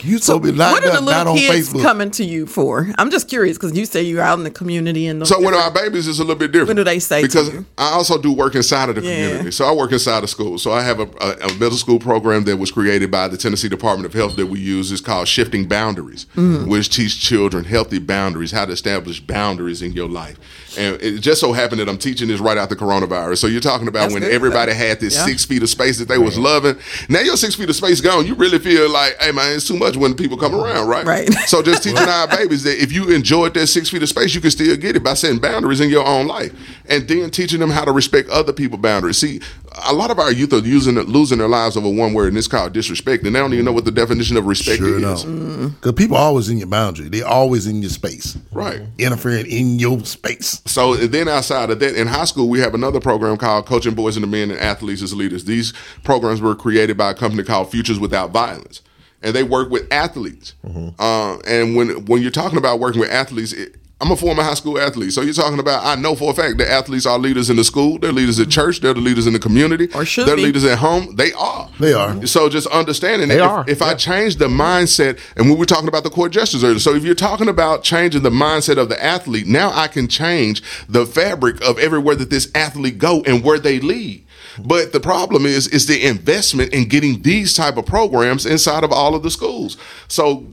You so be What are the little kids Facebook. coming to you for? I'm just curious because you say you're out in the community and those So with our babies, it's a little bit different. What do they say Because? I also do work inside of the Yeah. community. So I work inside of school. So I have a, a, a middle school program that was created by the Tennessee Department of Health that we use. It's called Shifting Boundaries, Mm-hmm. which teach children healthy boundaries, how to establish boundaries in your life. And it just so happened that I'm teaching this right after coronavirus. So you're talking about That's when everybody had this Yeah. six feet of space that they was loving. Now your six feet of space gone. You really feel like, hey man, it's too much when people come around, right? Right. So just teaching our babies that if you enjoyed that six feet of space, you can still get it by setting boundaries in your own life, and then teaching them how to respect other people's boundaries. See, a lot of our youth are using losing their lives over one word, and it's called disrespect, and they don't even know what the definition of respect Sure is. don't. Because people are always in your boundary. they're always in your space. Right. Interfering in your space. So then outside of that, in high school, we have another program called Coaching Boys and the Men and Athletes as Leaders. These programs were created by a company called Futures Without Violence, and they work with athletes. Uh, and when when you're talking about working with athletes, it, I'm a former high school athlete, so you're talking about. I know for a fact that athletes are leaders in the school. They're leaders at church. They're the leaders in the community. Or should they're be. leaders at home. They are. They are. So just understanding They that are, if, if I change the mindset, and we were talking about the court gestures earlier. So if you're talking about changing the mindset of the athlete, now I can change the fabric of everywhere that this athlete go and where they lead. But the problem is, is the investment in getting these type of programs inside of all of the schools. So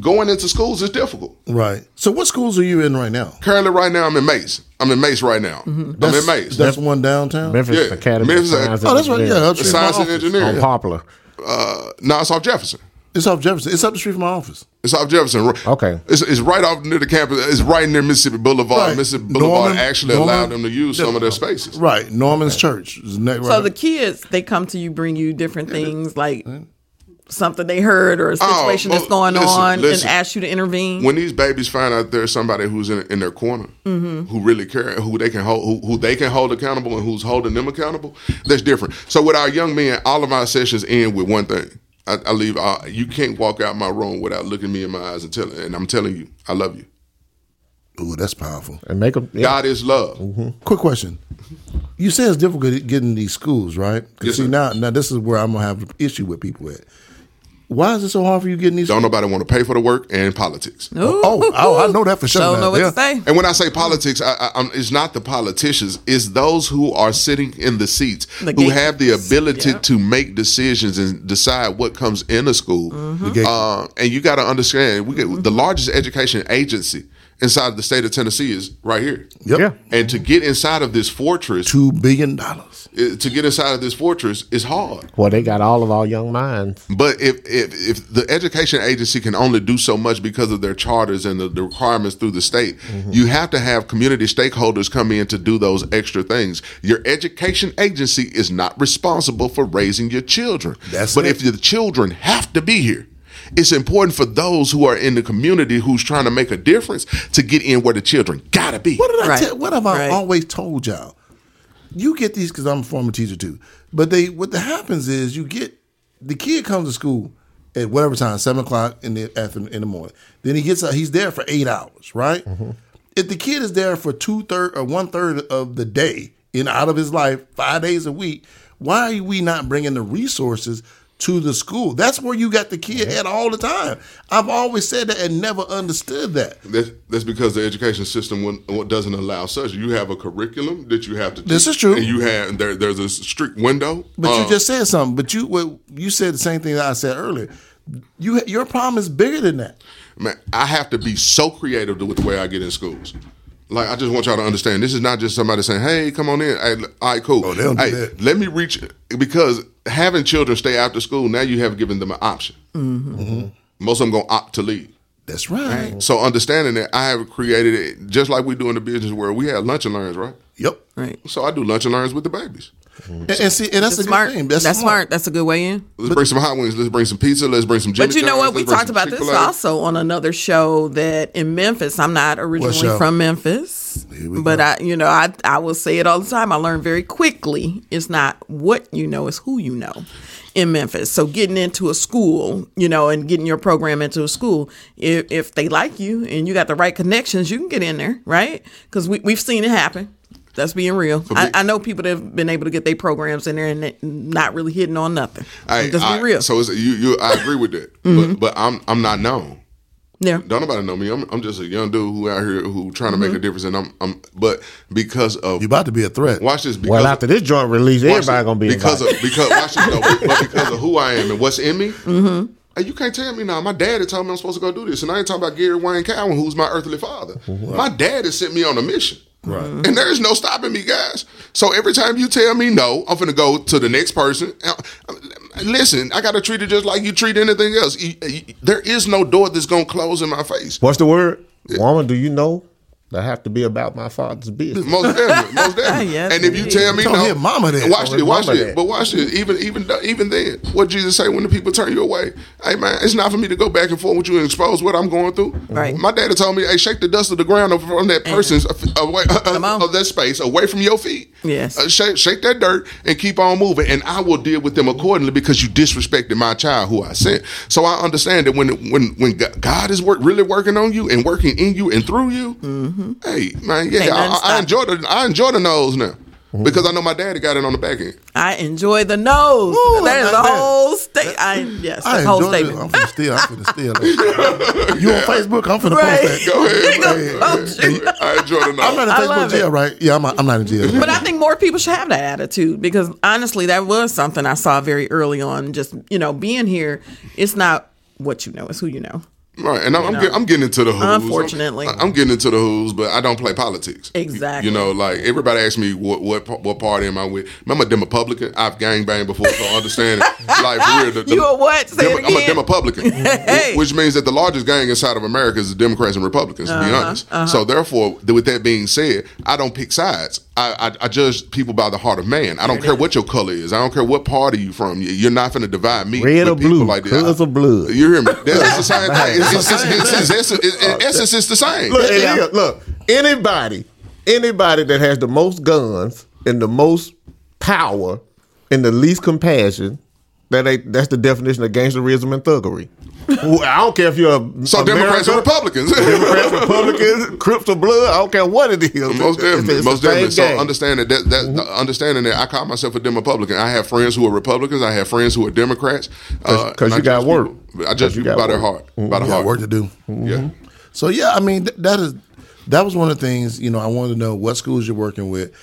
going into schools is difficult. Right. So what schools are you in right now? Currently, right now, I'm in MASE. I'm in MASE right now. I'm in MASE. that's one downtown? Memphis Yeah. Academy. Memphis- of Science Oh, that's right. Engineering. Yeah, upstream Science and engineering. On Poplar. Uh, no, it's off Jefferson. It's off Jefferson. It's up the street from my office. It's off Jefferson. Okay. It's, it's right off near the campus. It's right near Mississippi Boulevard. Right. Mississippi Boulevard Norman- actually Norman- allowed them to use some of their spaces. Right, Norman's Church. is ne- So right- the kids, they come to you, bring you different things like something they heard or a situation well, that's going Oh, listen, on, listen. and ask you to intervene. When these babies find out there's somebody who's in, in their corner, who really care, who they can hold, who, who they can hold accountable, and who's holding them accountable, that's different. So with our young men, all of our sessions end with one thing. I, I leave. Uh, you can't walk out my room without looking me in my eyes and telling, and I'm telling you, I love you. Ooh, that's powerful. And make them. Yeah. God is love. Quick question. You say it's difficult getting these schools, right? 'Cause Yes, see sir. now, now this is where I'm gonna have an issue with people at. Why is it so hard for you getting these? Don't nobody want to pay for the work and politics. Oh, oh, I know that for sure. Don't now. know what Yeah. to say. And when I say politics, I, I, I'm, it's not the politicians; it's those who are sitting in the seats The who have the ability Yeah. to make decisions and decide what comes in a school. Mm-hmm. The Uh, and you got to understand, we get the largest education agency inside the state of Tennessee is right here. Yep. Yeah. And to get inside of this fortress, Two billion dollars. eh, to get inside of this fortress is hard. Well, they got all of our young minds. But if, if if the education agency can only do so much because of their charters and the, the requirements through the state, you have to have community stakeholders come in to do those extra things. Your education agency is not responsible for raising your children. That's but it. if the children have to be here, it's important for those who are in the community who's trying to make a difference to get in where the children gotta be. What did I Right. tell? What have I Right. always told y'all? You get these because I'm a former teacher too. But they what that happens is you get the kid comes to school at whatever time, seven o'clock in the afternoon in the morning. Then he gets out, he's there for eight hours, right? Mm-hmm. If the kid is there for two third or one third of the day in out of his life, five days a week, why are we not bringing the resources to the school? That's where you got the kid at all the time. I've always said that and never understood that. That's, that's because the education system doesn't allow such. You have a curriculum that you have to. This teach, is true. And you have there. There's a strict window. But Uh, you just said something. But you well, you said the same thing that I said earlier. You your problem is bigger than that. man, I have to be so creative with the way I get in schools. Like I just want y'all to understand, this is not just somebody saying, "Hey, come on in." Hey, all right, cool. Oh, they don't do hey, that. let me reach because having children stay after school now you have given them an option. Mm-hmm. Most of them gonna opt to leave. That's right. So understanding that, I have created it just like we do in the business world. We have lunch and learns, right? Yep. right. So I do lunch and learns with the babies. And, and see, and that's, That's a smart. good thing. That's, smart. That's a good way in. Let's bring some hot wings. Let's bring some pizza. Let's bring some. Jimmy But you know what? We let's bring talked about this Chick-fil-A. also on another show that in Memphis. I'm not originally from Memphis, but go. I, you know, I I will say it all the time. I learned very quickly. It's not what you know; it's who you know. In Memphis, so getting into a school, you know, and getting your program into a school, if, if they like you and you got the right connections, you can get in there, right? Because we we've seen it happen. That's being real. I, me- I know people that have been able to get their programs in there and not really hitting on nothing. Hey, Just I- be real. So it's, you, you, I agree with that, Mm-hmm. but, but I'm, I'm not known. yeah. Don't nobody know me. I'm, I'm just a young dude who out here who trying to make a Mm-hmm. difference, and I'm, I'm. But because of You about to be a threat. watch this, because Well, after this joint release, watch everybody this, gonna be because invited. of because watch this, no, but, but because of who I am and what's in me. Mm-hmm. Hey, you can't tell me now. My dad had told me I'm supposed to go do this, and I ain't talking about Gary Wayne Cowan, who's my earthly father. My dad has sent me on a mission. Right. Mm-hmm. And there is no stopping me, guys. So every time you tell me no, I'm finna go to the next person. Listen, I gotta treat it just like you treat anything else. You- you- There is no door that's gonna close in my face. What's the word? Woman, do you know that have to be about my father's business? Most definitely, most definitely. Yes, and if you tell me Told no, his mama that. watch Told this, watch mama this, but watch this. Even even even then, what Jesus say when the people turn you away? Hey man, it's not for me to go back and forth with you and expose what I'm going through. Right. Mm-hmm. My daddy told me, hey, shake the dust of the ground from that mm. person's uh, away uh, Come uh, of that space away from your feet. Yes. Uh, shake shake that dirt and keep on moving, and I will deal with them accordingly because you disrespected my child who I sent. So I understand that when when when God is work, really working on you and working in you and through you, mm-hmm. Mm-hmm. hey man, yeah, I, I enjoy the I enjoy the nose now because I know my daddy got it on the back end. I enjoy the nose. Ooh, that is I a like that. whole state. I yes, I the whole enjoy it. I'm finna steal. I'm finna steal. you on Facebook? I'm finna Right. post that. Go ahead. Go, ahead. oh, shoot. I enjoy the nose. I'm not in Facebook jail, it. right? Yeah, I'm. I'm not in jail. But I think more people should have that attitude because honestly, that was something I saw very early on. Just you know, being here, it's not what you know; it's who you know. Right, and I'm, I'm, get, I'm, getting into the who's. Unfortunately, I'm, I'm, getting into the who's, but I don't play politics. Exactly. You know, like everybody asks me what what what party am I with? I'm a Democratic. I've gang banged before, so I understand it. Like for real, the, the, you a what? Say Demo, I'm a Democratic, hey. which means that the largest gang inside of America is the Democrats and Republicans. To uh-huh, be honest, uh-huh. so therefore, with that being said, I don't pick sides. I, I, I, judge people by the heart of man. I don't care what your color is. I don't care what party you from. You're not going to divide me. Red or blue, like colors of blood. You hear me? That's the same thing. It's, it's, it's, it's, it's, in uh, essence, it's the same. Look, yeah. look, anybody, anybody that has the most guns and the most power and the least compassion, that ain't, that's the definition of gangsterism and thuggery. I don't care if you're a so America, Democrats or Republicans, Democrats, Republicans, Crips or blood. I don't care what it is. Most definitely, it's, most definitely. So understanding that, that mm-hmm. understanding that I call myself a Republican. I have friends who are Republicans. I have friends who are Democrats. Because uh, you got work. People. I just people by their heart, mm-hmm. by the heart. Work to do. Mm-hmm. Yeah. So yeah, I mean th- that is that was one of the things you know I wanted to know what schools you're working with.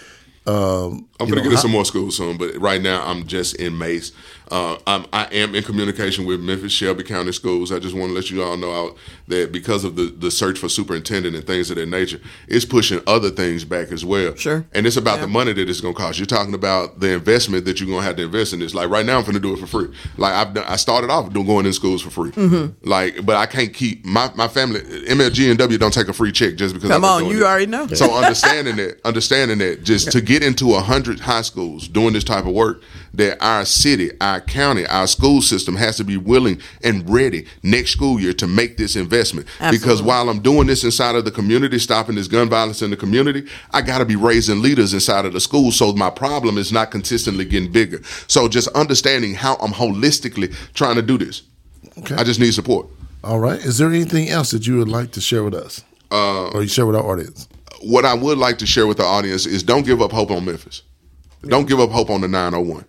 Um, I'm going to get into some more schools soon, but right now I'm just in MASE. Uh, I'm, I am in communication with Memphis Shelby County Schools. I just want to let you all know out that because of the, the search for superintendent and things of that nature, it's pushing other things back as well. Sure. And it's about yeah. the money that it's going to cost. You're talking about the investment that you're going to have to invest in this. Like right now, I'm going to do it for free. Like I've done, I started off doing going in schools for free. Mm-hmm. Like, but I can't keep my, my family. MLG and W don't take a free check just because. Come on, you it. already know. So understanding that, understanding that, just to get into a hundred high schools doing this type of work, that our city, our county, our school system has to be willing and ready next school year to make this investment. Absolutely. Because while I'm doing this inside of the community, stopping this gun violence in the community, I got to be raising leaders inside of the school so my problem is not consistently getting bigger. So just understanding how I'm holistically trying to do this. Okay. I just need support. All right. Is there anything else that you would like to share with us? Uh, or you share with our audience? What I would like to share with the audience is don't give up hope on Memphis. Don't give up hope on the 901.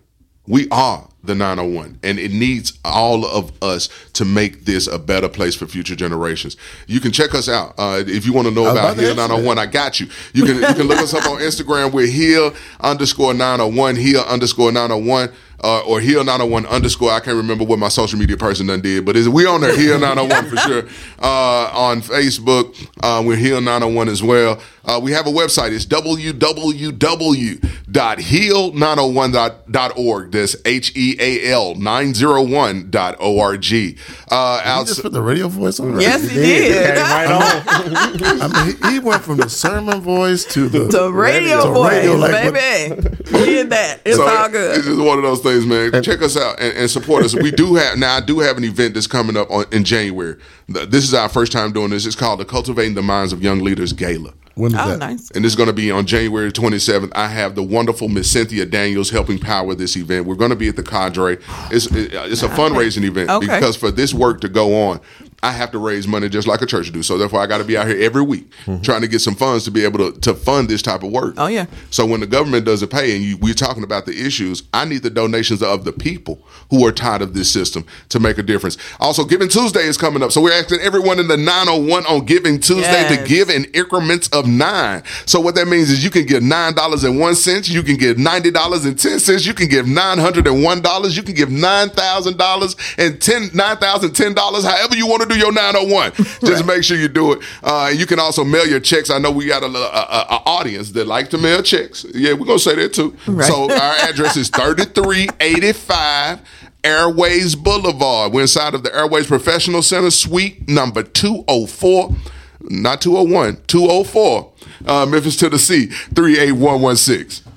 We are the 901 and it needs all of us to make this a better place for future generations. You can check us out uh, if you want to know about, about Heal 901 i got you. You can you can look us up on instagram. We're Heal underscore 901 Heal underscore 901 uh, or Heal 901 underscore. I can't remember what my social media person done did, but is we on there Heal 901 for sure. Uh, on Facebook, uh, we're Heal 901 as well. Uh, we have a website. It's www.heal901.org. That's H E A L 901.org. Uh, did just put the radio voice on? Yes, he did. right on. I mean, he, went from the sermon voice to the, the radio, voice, radio, like, baby. He did that. It's so all good. It's just one of those things, man. Check us out and, and support us. We do have, now I do have an event that's coming up on, in January. This is our first time doing this. It's called the Cultivating the Minds of Young Leaders Gala. When is oh, that? Nice. And it's going to be on January 27th. I have the wonderful Miss Cynthia Daniels helping power this event. We're going to be at the Cadre. It's it's a fundraising event okay. because for this work to go on, I have to raise money just like a church do. So therefore, I got to be out here every week mm-hmm. trying to get some funds to be able to, to fund this type of work. Oh yeah. So when the government doesn't pay, and you, we're talking about the issues, I need the donations of the people who are tired of this system to make a difference. Also, Giving Tuesday is coming up, so we're asking everyone in the 901 on Giving Tuesday yes. to give in increments of nine. So what that means is you can give nine dollars and one cent, you can give ninety dollars and ten cents, you can give nine hundred and one dollars, you can give nine thousand dollars and ten nine thousand ten dollars, however you want to do your 901. Just right. make sure you do it. Uh, you can also mail your checks. I know we got a, a, a, audience that like to mail checks. Yeah, we're gonna say that too. Right. So our address is 3385 Airways Boulevard. We're inside of the Airways Professional Center, suite number 204. Not 201, 204. Uh, Memphis, Tennessee, 38116.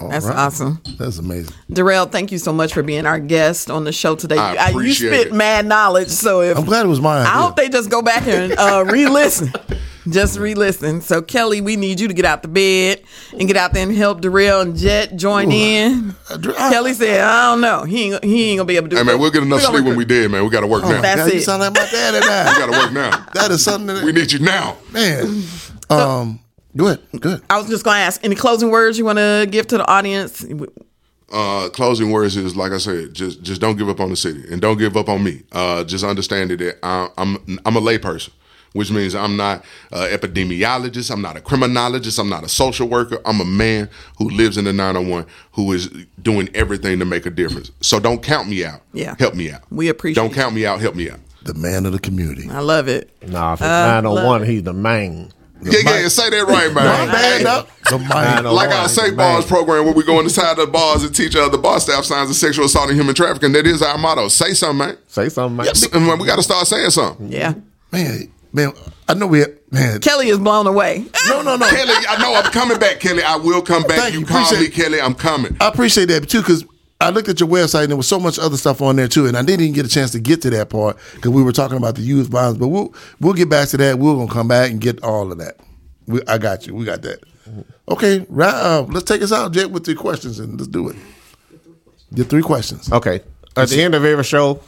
All That's right. awesome. That's amazing. Durell, thank you so much for being our guest on the show today. I appreciate you spit it. mad knowledge. So if I'm glad it was mine. I hope they just go back and uh, re-listen. just re-listen. So Kelly, we need you to get out the bed and get out there and help Durell and Jet join Ooh. in. Uh, Kelly said, "I don't know. He ain't, he ain't gonna be able to do." Hey it. man, we'll get enough sleep when we did, man. We got to work oh, now. That's it. You sound like my daddy now. we got to work now. That is something that we need you now, man. Um. Good, good. I was just going to ask any closing words you want to give to the audience. Uh, closing words is like I said, just just don't give up on the city and don't give up on me. Uh, just understand that I, I'm I'm a layperson, which means I'm not an epidemiologist, I'm not a criminologist, I'm not a social worker. I'm a man who lives in the 901 who is doing everything to make a difference. So don't count me out. Yeah, help me out. We appreciate. Don't count me out. Help me out. the man of the community. I love it. Nah, if it's uh, 901, he's the main. The yeah, yeah, say that right, man. No, man, up. The like our Safe Bars program, where we go inside the bars and teach other bar staff signs of sexual assault and human trafficking. That is our motto. Say something, man. Say something, man. Yes, and we got to start saying something. Yeah, man, man. I know we, man. Kelly is blown away. No, no, no. Kelly, I know I'm coming back, Kelly. I will come back. Thank you, you call me, Kelly. I'm coming. I appreciate that too, because I looked at your website and there was so much other stuff on there too, and I didn't even get a chance to get to that part because we were talking about the youth bonds. But we'll we'll get back to that. We're gonna come back and get all of that. We, I got you. We got that. Okay, right, uh, let's take us out, Jake, with three questions and let's do it. Get three questions. Okay. At the end of every show,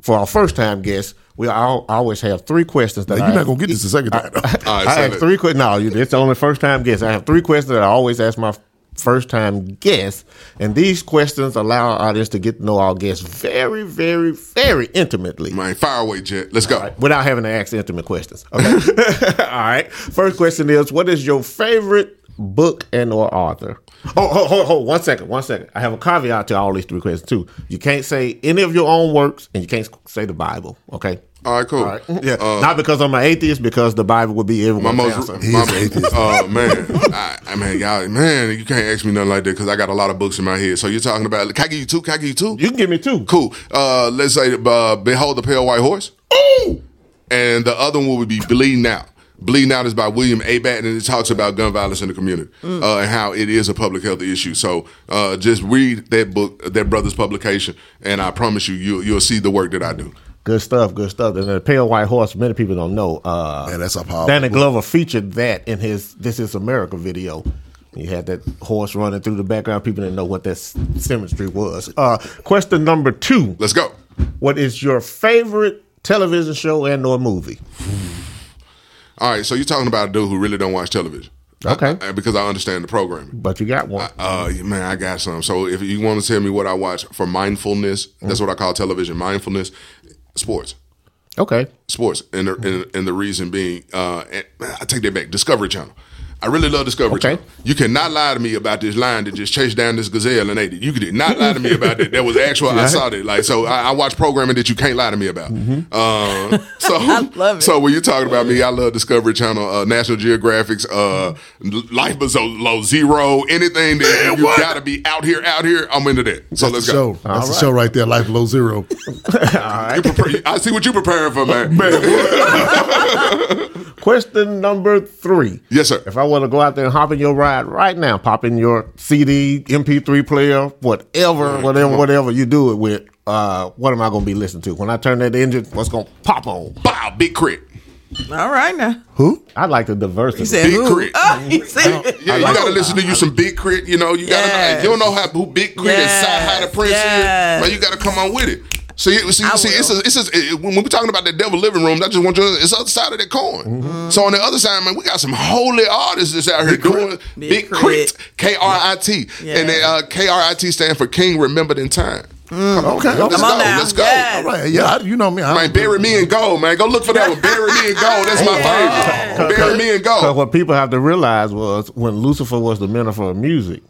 for our first time guests, we all, always have three questions that now, you're not gonna get this the second time. I, I have three questions. No, it's only first time guests. I have three questions that I always ask my first time guests. And these questions allow our audience to get to know our guests very, very, very intimately. My fire away, Jet. Let's go. Right, without having to ask intimate questions. Okay. All right. First question is what is your favorite book and or author? Oh, hold, hold, hold, one second, one second. I have a caveat to all these three questions too. You can't say any of your own works, and you can't say the Bible. Okay, all right, cool. All right. Yeah, uh, not because I'm an atheist, because the Bible would be everyone's my most, answer. My, atheist. Oh uh, man, I, I mean, y'all, man, you can't ask me nothing like that because I got a lot of books in my head. So you're talking about? Can I give you two? Can I give you two? You can give me two. Cool. Uh, let's say, uh, "Behold the Pale White Horse." Ooh. And the other one would be "Bleeding Out." Bleeding Out is by William Abate, and it talks about gun violence in the community mm. uh, and how it is a public health issue. So uh, just read that book, that brother's publication, and I promise you, you, you'll see the work that I do. Good stuff, good stuff. And the Pale White Horse, many people don't know. Uh, Man, that's a powerful. Danny Glover featured that in his "This Is America" video. He had that horse running through the background. People didn't know what that symmetry was. Uh, question number two. Let's go. What is your favorite television show and or movie? All right, so you're talking about a dude who really don't watch television. Okay. I, I, because I understand the programming. But you got one. Uh, man, I got some. So if you want to tell me what I watch for mindfulness, mm-hmm. that's what I call television mindfulness sports. Okay. Sports, and the, and, and the reason being, uh, I take that back. Discovery Channel. I really love Discovery okay. Channel. You cannot lie to me about this line that just chased down this gazelle and ate it. You could not lie to me about that. That was actual. I saw that. Like so, I, I watch programming that you can't lie to me about. Mm-hmm. Uh, so I love it. So when you're talking about me, I love Discovery Channel, uh, National Geographic's uh, Life Below Zero, anything that Man, you got to be out here, out here. I'm into that. So That's let's go. Show. That's the show right there, Life Below Zero. All right. Prepare, I see what you're preparing for, man. man Question number three. Yes, sir. If I want to go out there and hop in your ride right now, pop in your CD, MP3 player, whatever, whatever, whatever you do it with, uh, what am I going to be listening to? When I turn that engine, what's going to pop on? Bow, Big K.R.I.T. All right now. Who? I like the diversity. He said Big who? K.R.I.T. Oh, he said, yeah, you gotta listen to you some Big crit. You know, you gotta yes. know, you don't know how who Big K.R.I.T. yes. and how the Prince yes. is, but you gotta come on with it. So you see, see it's a, it's a, it, when we're talking about the devil living room, I just want you. It's the other side of that coin. Mm-hmm. So on the other side, man, we got some holy artists that's out here doing Big K.R.I.T., K R I T, and uh, K R I T stand for King Remembered in Time. Mm. Okay, let's Come go. Now. Let's go. Yes. All right, yeah, you know me. I man, bury me in gold, man. Go look for that one. Bury me in gold. That's my favorite. Bury me in gold. Because what people have to realize was when Lucifer was the minister of music,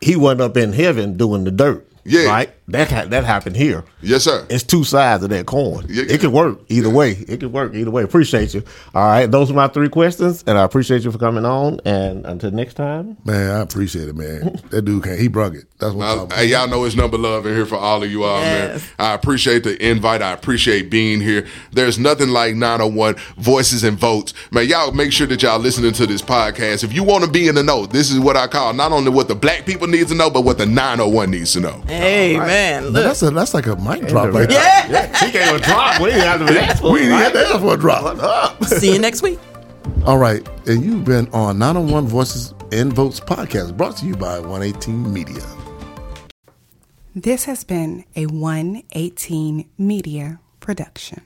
he wasn't up in heaven doing the dirt. Yeah. Right? That ha- that happened here. Yes, sir. It's two sides of that coin. Yeah, it could work either yeah. way. It could work either way. Appreciate you. All right. Those are my three questions, and I appreciate you for coming on. And until next time. Man, I appreciate it, man. that dude can not he brung it. That's what I'm. Hey, y'all know it's number love in here for all of you all, yes. man. I appreciate the invite. I appreciate being here. There's nothing like 901 voices and votes. Man, y'all make sure that y'all listening to this podcast. If you want to be in the know, this is what I call not only what the black people need to know, but what the 901 needs to know. Amen. Look. That's a that's like a mic drop right yeah. there. Yeah. She gave a drop. We didn't have to ask for We didn't have to ask for a drop. See you next week. All right. And you've been on 901 Voices and Votes podcast brought to you by 118 Media. This has been a 118 Media production.